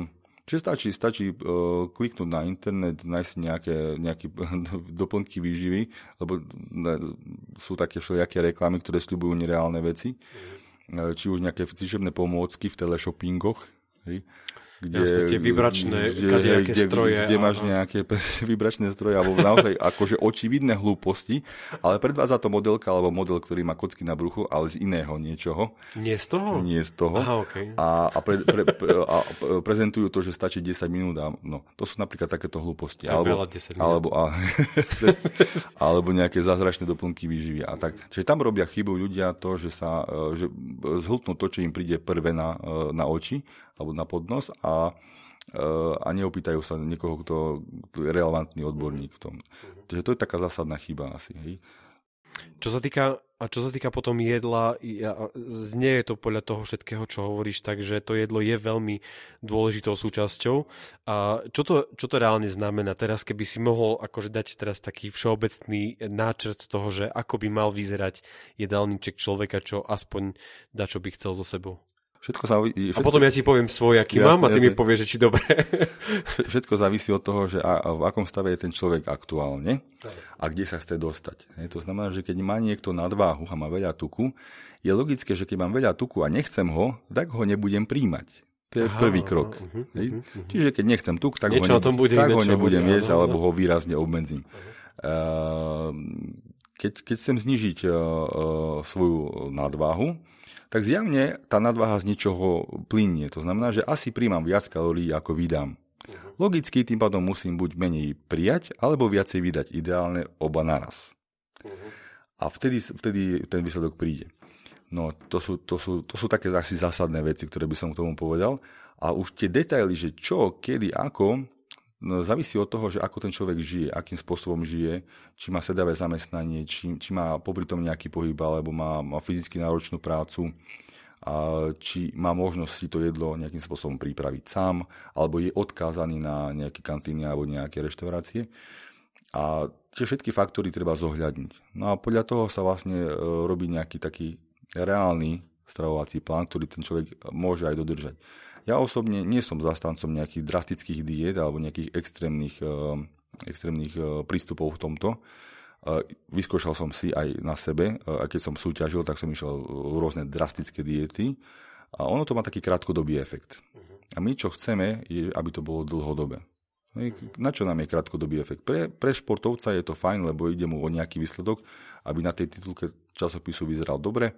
Čiže stačí, stačí uh, kliknúť na internet, nájsť nejaké, nejaké doplnky výživy, lebo ne, sú také všelijaké reklamy, ktoré sľubujú nereálne veci. Mm. Či už nejaké cvičebné pomôcky v teleshoppingoch, hej, kde, Jasne, tie vybračné kde, kde, stroje. Kde máš nejaké vybračné stroje, alebo naozaj akože očividné hlúposti, ale predvádza to modelka alebo model, ktorý má kocky na bruchu, ale z iného niečoho. Nie z toho? Nie z toho. Aha, okay. A, a, pre, pre, pre, a prezentujú to, že stačí 10 minút. A, no, to sú napríklad takéto hlúposti. To alebo, 10 minút. Alebo, a, alebo nejaké zázračné doplnky výživy. A tak. Čiže tam robia chybu ľudia to, že sa že zhltnú to, čo im príde prvé na, na oči alebo na podnos a, e, a neopýtajú sa niekoho, kto, kto je relevantný odborník v tom. Takže to je taká zásadná chyba asi. Hej. Čo sa týka, a čo sa týka potom jedla, ja, znie je to podľa toho všetkého, čo hovoríš, takže to jedlo je veľmi dôležitou súčasťou. A čo to, čo to reálne znamená teraz, keby si mohol akože dať teraz taký všeobecný náčrt toho, že ako by mal vyzerať jedálniček človeka, čo aspoň da, čo by chcel so sebou? Všetko sa, všetko, a potom ja ti poviem svoj, aký jasne, mám a ty jasne. mi povieš, že či dobre. Všetko závisí od toho, že a, a v akom stave je ten človek aktuálne a kde sa chce dostať. Je, to znamená, že keď má niekto nadváhu a má veľa tuku, je logické, že keď mám veľa tuku a nechcem ho, tak ho nebudem príjmať. To je Aha, prvý krok. Uh, uh, uh, uh. Čiže keď nechcem tuk, tak, niečo ho, ne, bude, tak ho nebudem bude, jesť, alebo ho výrazne obmedzím. Uh, keď, keď chcem znižiť uh, uh, svoju nadváhu, tak zjavne tá nadváha z ničoho plynie. To znamená, že asi príjmam viac kalórií, ako vydám. Logicky tým pádom musím buď menej prijať, alebo viacej vydať. Ideálne oba naraz. A vtedy, vtedy ten výsledok príde. No, to sú, to, sú, to sú také asi zásadné veci, ktoré by som k tomu povedal. A už tie detaily, že čo, kedy, ako, No, závisí od toho, že ako ten človek žije, akým spôsobom žije, či má sedavé zamestnanie, či, či má popri tom nejaký pohyb, alebo má, má fyzicky náročnú prácu, a či má možnosť si to jedlo nejakým spôsobom pripraviť sám, alebo je odkázaný na nejaké kantíny alebo nejaké reštaurácie. A tie všetky faktory treba zohľadniť. No a podľa toho sa vlastne e, robí nejaký taký reálny stravovací plán, ktorý ten človek môže aj dodržať. Ja osobne nie som zastancom nejakých drastických diét alebo nejakých extrémnych, eh, extrémnych eh, prístupov v tomto. Eh, vyskúšal som si aj na sebe, a keď som súťažil, tak som išiel rôzne drastické diety a ono to má taký krátkodobý efekt. A my čo chceme, je, aby to bolo dlhodobé. Na čo nám je krátkodobý efekt? Pre, pre športovca je to fajn, lebo ide mu o nejaký výsledok, aby na tej titulke časopisu vyzeral dobre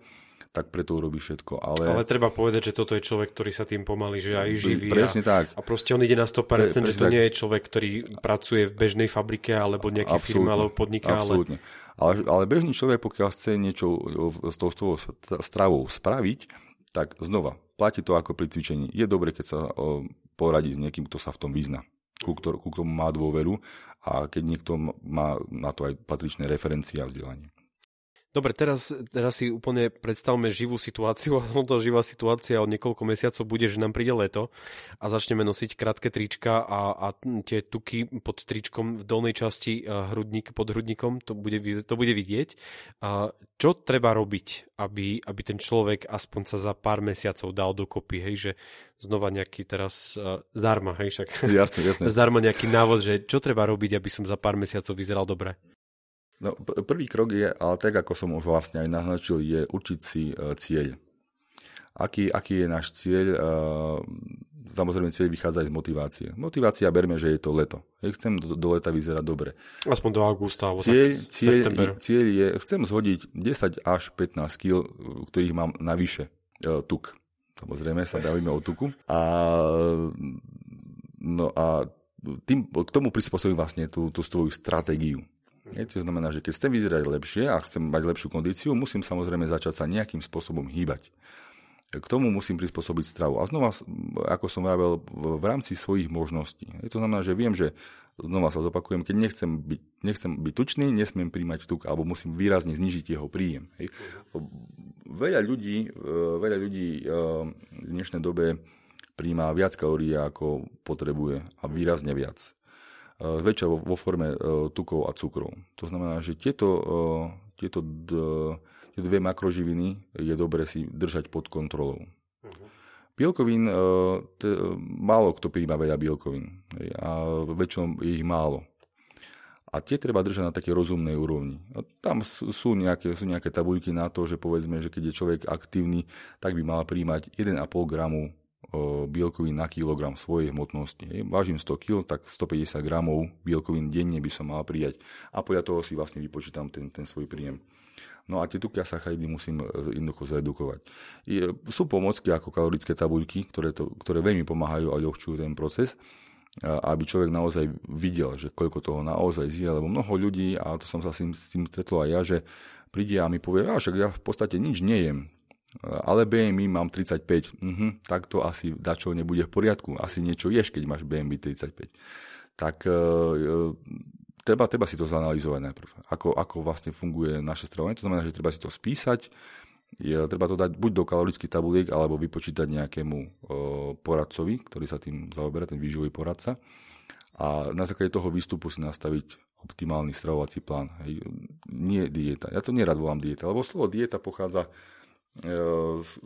tak preto urobí všetko. Ale... ale treba povedať, že toto je človek, ktorý sa tým pomaly, že aj živí. Presne a, tak. A proste on ide na 100%, Pre, že to tak. nie je človek, ktorý pracuje v bežnej fabrike alebo nejakej firme alebo podnike. Absolútne. Ale... Ale, ale bežný človek, pokiaľ chce niečo s tou stravou spraviť, tak znova, platí to ako pri cvičení. Je dobre, keď sa poradí s niekým, kto sa v tom vyzna, ku, ktor- ku tomu má dôveru a keď niekto má na to aj patričné referencie a vzdelanie. Dobre, teraz, teraz si úplne predstavme živú situáciu a to živá situácia o niekoľko mesiacov bude, že nám príde leto a začneme nosiť krátke trička a, a tie tuky pod tričkom v dolnej časti hrudník, pod hrudníkom, to bude, to bude vidieť. A čo treba robiť, aby, aby ten človek aspoň sa za pár mesiacov dal dokopy, hej, že znova nejaký teraz uh, zdarma, hej, však. Jasne, jasne. zdarma nejaký návod, že čo treba robiť, aby som za pár mesiacov vyzeral dobre. No, prvý krok je, ale tak ako som už vlastne aj naznačil, je učiť si uh, cieľ. Aký, aký je náš cieľ? Uh, samozrejme, cieľ vychádza aj z motivácie. Motivácia berme, že je to leto. Ja chcem do, do leta vyzerať dobre. Aspoň do augusta, alebo cieľ, tak cieľ, cieľ je, chcem zhodiť 10 až 15 kg, ktorých mám navyše. Uh, tuk. Samozrejme, sa bavíme o tuku. A, no a tým, k tomu prispôsobím vlastne tú, tú svoju stratégiu. Je, to znamená, že keď chcem vyzerať lepšie a chcem mať lepšiu kondíciu, musím samozrejme začať sa nejakým spôsobom hýbať. K tomu musím prispôsobiť stravu. A znova, ako som vravel, v rámci svojich možností. To znamená, že viem, že znova sa zopakujem, keď nechcem byť, nechcem byť tučný, nesmiem príjmať tuk, alebo musím výrazne znižiť jeho príjem. Hej. Veľa ľudí, e, veľa ľudí e, v dnešnej dobe príjma viac kalórií, ako potrebuje a výrazne viac. E, väčšia vo, vo forme tukov a cukrov. To znamená, že tieto, tieto tie dve makroživiny je dobre si držať pod kontrolou. Uh-huh. Bielkovín, t- málo kto príjma veľa bielkovín a väčšinou je ich málo. A tie treba držať na také rozumnej úrovni. A tam sú nejaké, sú nejaké tabuľky na to, že povedzme, že keď je človek aktívny, tak by mal príjmať 1,5 gramu bielkovín na kilogram svojej hmotnosti. Vážim 100 kg, tak 150 gramov bielkovín denne by som mal prijať a podľa toho si vlastne vypočítam ten, ten svoj príjem. No a tie tuky a sacharidy musím e, jednoducho zredukovať. Je, sú pomocky ako kalorické tabuľky, ktoré, to, ktoré veľmi pomáhajú a ľahčujú ten proces, aby človek naozaj videl, že koľko toho naozaj zje, lebo mnoho ľudí, a to som sa s tým, s tým stretol aj ja, že príde a mi povie, však ja v podstate nič nejem, ale BMI mám 35, mhm, tak to asi dačo nebude v poriadku, asi niečo ješ, keď máš BMI 35. Tak e, treba, treba si to zanalizovať najprv, ako, ako vlastne funguje naše stravovanie. To znamená, že treba si to spísať, je, treba to dať buď do kalorických tabuliek, alebo vypočítať nejakému e, poradcovi, ktorý sa tým zaoberá, ten výživový poradca. A na základe toho výstupu si nastaviť optimálny stravovací plán. Hej. Nie dieta. Ja to nerad volám dieta, lebo slovo dieta pochádza e,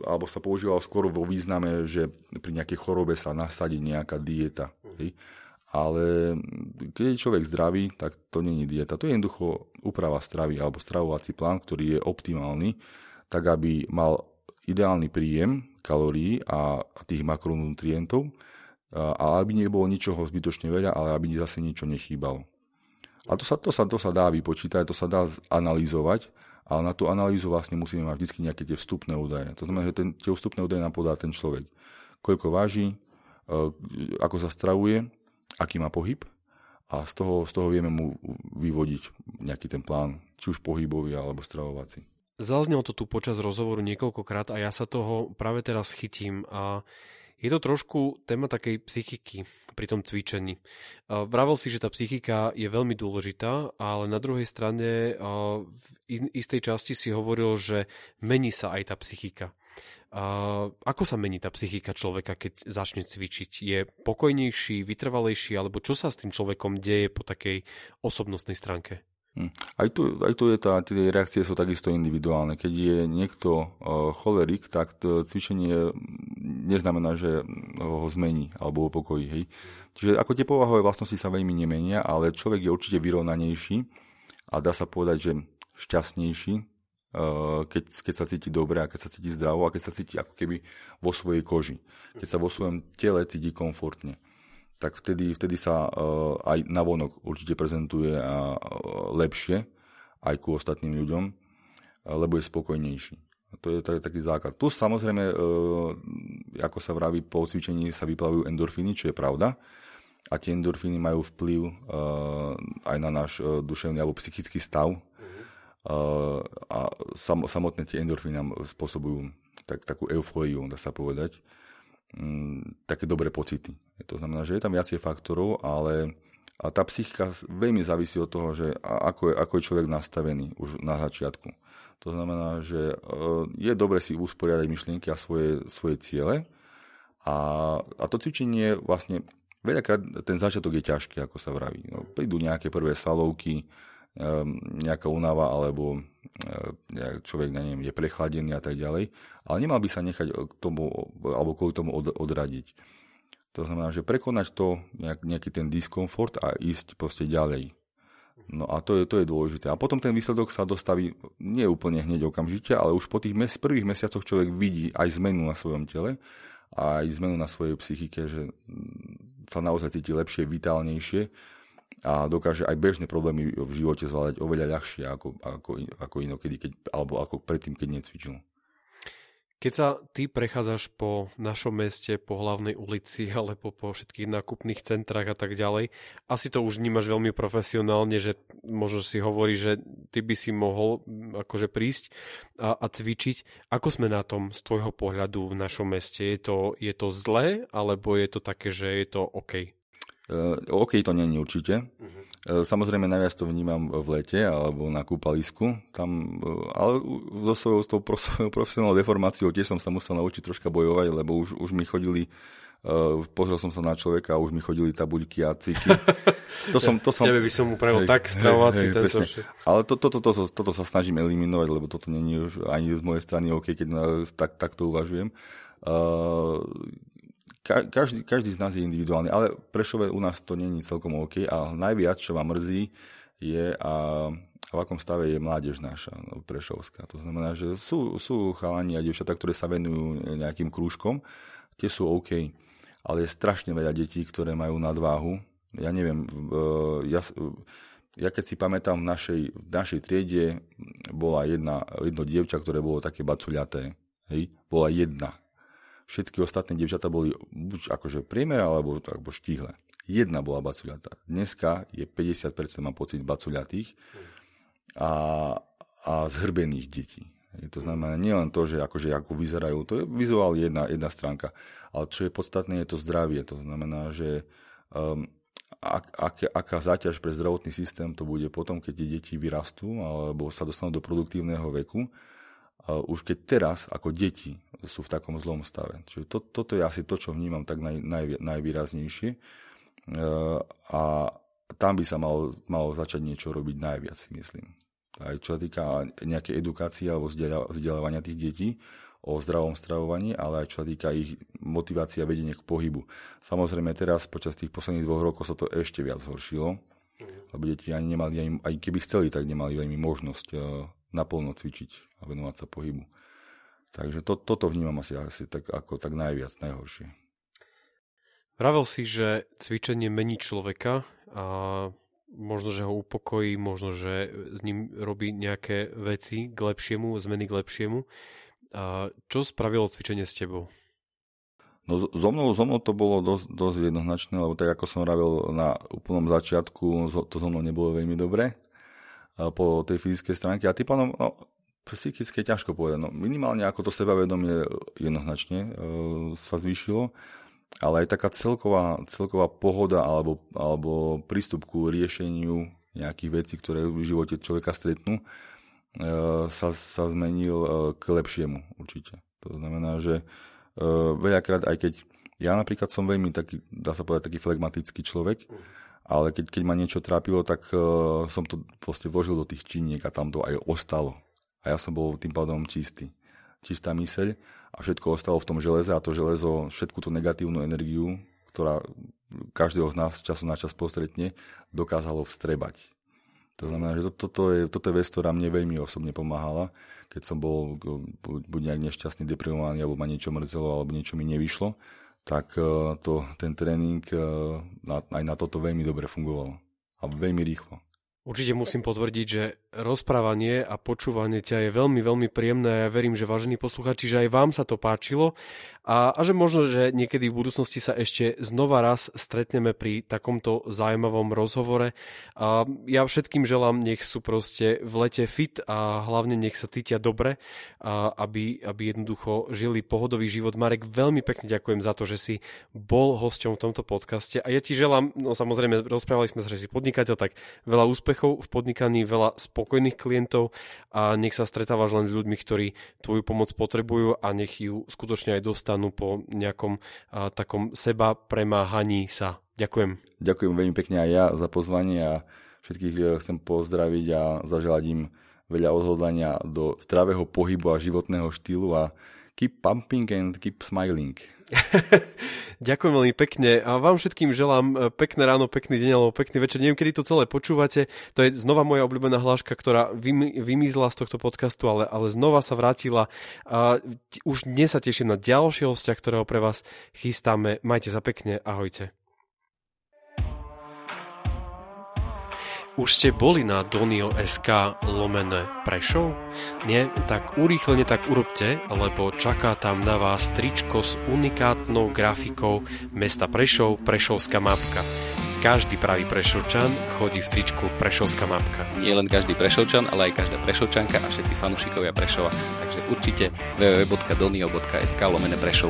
alebo sa používalo skôr vo význame, že pri nejakej chorobe sa nasadí nejaká dieta. Hej ale keď je človek zdravý, tak to není dieta. To je jednoducho úprava stravy alebo stravovací plán, ktorý je optimálny, tak aby mal ideálny príjem kalórií a tých makronutrientov a aby nebolo ničoho zbytočne veľa, ale aby zase niečo nechýbalo. A to sa, to sa, to sa dá vypočítať, to sa dá analyzovať, ale na tú analýzu vlastne musíme mať vždy nejaké tie vstupné údaje. To znamená, že ten, tie vstupné údaje nám podá ten človek. Koľko váži, e, ako sa stravuje, aký má pohyb a z toho, z toho vieme mu vyvodiť nejaký ten plán, či už pohybový alebo stravovací. Zaznelo to tu počas rozhovoru niekoľkokrát a ja sa toho práve teraz chytím a je to trošku téma takej psychiky pri tom cvičení. Vravel si, že tá psychika je veľmi dôležitá, ale na druhej strane v istej časti si hovoril, že mení sa aj tá psychika. Ako sa mení tá psychika človeka, keď začne cvičiť? Je pokojnejší, vytrvalejší, alebo čo sa s tým človekom deje po takej osobnostnej stránke? Hm. Aj, tu, aj tu je tá, tie reakcie sú takisto individuálne. Keď je niekto uh, cholerik, tak to cvičenie neznamená, že ho zmení alebo ho. Hej. Čiže ako tie povahové vlastnosti sa veľmi nemenia, ale človek je určite vyrovnanejší a dá sa povedať, že šťastnejší Eh, keď, keď sa cíti dobre a keď sa cíti zdravo a keď sa cíti ako keby vo svojej koži. Keď sa vo svojom tele cíti komfortne tak vtedy, vtedy sa uh, aj navonok určite prezentuje uh, lepšie aj ku ostatným ľuďom, uh, lebo je spokojnejší. To je, to taký základ. Plus samozrejme, ako sa vraví, po cvičení sa vyplavujú endorfíny, čo je pravda. A tie endorfíny majú vplyv aj na náš duševný alebo psychický stav a samotné tie endorfíny nám spôsobujú tak, takú eufóriu, dá sa povedať, mm, také dobré pocity. To znamená, že je tam viacej faktorov, ale a tá psychika veľmi závisí od toho, že ako je, ako je človek nastavený už na začiatku. To znamená, že e, je dobre si usporiadať myšlienky a svoje, svoje ciele a, a to cvičenie vlastne veľakrát ten začiatok je ťažký, ako sa vraví. No, prídu nejaké prvé salovky, Ehm, nejaká únava alebo ehm, človek na neviem, je prechladený a tak ďalej, ale nemal by sa nechať k tomu, alebo kvôli tomu od, odradiť. To znamená, že prekonať to, nejaký ten diskomfort a ísť proste ďalej. No a to je, to je dôležité. A potom ten výsledok sa dostaví nie úplne hneď okamžite, ale už po tých mes, prvých mesiacoch človek vidí aj zmenu na svojom tele aj zmenu na svojej psychike, že mm, sa naozaj cíti lepšie, vitálnejšie a dokáže aj bežné problémy v živote zvládať oveľa ľahšie ako, ako, ako inokedy, keď, alebo ako predtým, keď necvičil. Keď sa ty prechádzaš po našom meste, po hlavnej ulici alebo po všetkých nákupných centrách a tak ďalej, asi to už vnímaš veľmi profesionálne, že možno si hovorí, že ty by si mohol akože prísť a, a cvičiť. Ako sme na tom z tvojho pohľadu v našom meste? Je to, je to zlé alebo je to také, že je to OK? Uh, OK to není určite. Uh-huh. Samozrejme najviac to vnímam v lete alebo na kúpalisku, tam, ale so svojou s tou profesionálnou deformáciou tiež som sa musel naučiť troška bojovať, lebo už, už mi chodili Uh, pozrel som sa na človeka a už mi chodili tabuľky a cviky. To som, to som... Tebe by som upravil hej, tak stravovací ten Ale to, to, to, to, to, toto sa snažím eliminovať, lebo toto není už ani z mojej strany OK, keď tak, takto uvažujem. Uh, každý, každý z nás je individuálny, ale Prešove u nás to není celkom OK a najviac, čo ma mrzí, je a v akom stave je mládež naša no, prešovská. To znamená, že sú, sú chalani a devčatá, ktoré sa venujú nejakým krúžkom, tie sú OK, ale je strašne veľa detí, ktoré majú nadváhu. Ja neviem, ja, ja keď si pamätám, v našej, v našej triede bola jedna, jedno dievča, ktoré bolo také bacuľaté. Hej? Bola jedna všetky ostatné devčatá boli buď akože priemer, alebo, alebo štíhle. Jedna bola bacuľatá. Dneska je 50% mám pocit bacuľatých a, a zhrbených detí. To znamená nielen to, že akože ako vyzerajú, to je vizuál jedna, jedna stránka, ale čo je podstatné, je to zdravie. To znamená, že um, ak, ak, aká záťaž pre zdravotný systém to bude potom, keď tie deti vyrastú alebo sa dostanú do produktívneho veku, už keď teraz ako deti sú v takom zlom stave. Čiže to, toto je asi to, čo vnímam tak naj, naj, najvýraznejšie. E, a tam by sa malo, malo začať niečo robiť najviac, myslím. Aj čo sa týka nejakej edukácie alebo vzdelávania tých detí o zdravom stravovaní, ale aj čo sa týka ich motivácia vedenie k pohybu. Samozrejme teraz počas tých posledných dvoch rokov sa to ešte viac zhoršilo, lebo deti ani nemali, aj, keby chceli, tak nemali veľmi možnosť e, naplno cvičiť a venovať sa pohybu. Takže to, toto vnímam asi, asi tak, ako tak najviac, najhoršie. Vravel si, že cvičenie mení človeka a možno, že ho upokojí, možno, že s ním robí nejaké veci k lepšiemu, zmeny k lepšiemu. A čo spravilo cvičenie s tebou? No so mnou, so mnou to bolo dosť, dosť jednoznačné, lebo tak ako som hovoril na úplnom začiatku, to so mnou nebolo veľmi dobre po tej fyzickej stránke. A tým pádom, no, psychické ťažko povedať. No, minimálne ako to sebavedomie jednoznačne e, sa zvýšilo, ale aj taká celková, celková pohoda alebo, alebo prístup ku riešeniu nejakých vecí, ktoré v živote človeka stretnú, e, sa, sa zmenil e, k lepšiemu určite. To znamená, že e, veľakrát, aj keď ja napríklad som veľmi taký, dá sa povedať, taký flegmatický človek, ale keď, keď ma niečo trápilo, tak uh, som to proste vložil do tých činiek a tam to aj ostalo. A ja som bol tým pádom čistý. Čistá myseľ a všetko ostalo v tom železe a to železo, všetku tú negatívnu energiu, ktorá každého z nás času na čas postretne, dokázalo vstrebať. To znamená, že to, toto, je, toto je vec, ktorá mne veľmi osobne pomáhala, keď som bol buď nejak nešťastný, deprimovaný, alebo ma niečo mrzelo, alebo niečo mi nevyšlo tak e, to, ten tréning e, aj na toto veľmi dobre fungoval. A veľmi rýchlo. Určite musím potvrdiť, že rozprávanie a počúvanie ťa je veľmi, veľmi príjemné a ja verím, že vážení posluchači, že aj vám sa to páčilo a, a že možno, že niekedy v budúcnosti sa ešte znova raz stretneme pri takomto zaujímavom rozhovore. A ja všetkým želám, nech sú proste v lete fit a hlavne nech sa cítia dobre, a aby, aby jednoducho žili pohodový život. Marek, veľmi pekne ďakujem za to, že si bol hosťom v tomto podcaste a ja ti želám, no samozrejme rozprávali sme sa, že si podnikateľ, tak veľa úspechov v podnikaní, veľa spokojných klientov a nech sa stretávaš len s ľuďmi, ktorí tvoju pomoc potrebujú a nech ju skutočne aj dostanú po nejakom a, takom seba premáhaní sa. Ďakujem. Ďakujem veľmi pekne aj ja za pozvanie a všetkých e, chcem pozdraviť a zaželať im veľa odhodlania do zdravého pohybu a životného štýlu a keep pumping and keep smiling. Ďakujem veľmi pekne a vám všetkým želám e, pekné ráno, pekný deň alebo pekný večer. Neviem, kedy to celé počúvate. To je znova moja obľúbená hláška, ktorá vymizla z tohto podcastu, ale, ale znova sa vrátila. A už dnes sa teším na ďalšieho hostia, ktorého pre vás chystáme. Majte sa pekne, ahojte. Už ste boli na Donio.sk lomené Prešov? Nie? Tak urýchlene tak urobte, lebo čaká tam na vás tričko s unikátnou grafikou mesta Prešov, Prešovská mapka. Každý pravý Prešovčan chodí v tričku Prešovská mapka. Nie len každý Prešovčan, ale aj každá Prešovčanka a všetci fanúšikovia Prešova. Takže určite www.donio.sk lomené Prešov.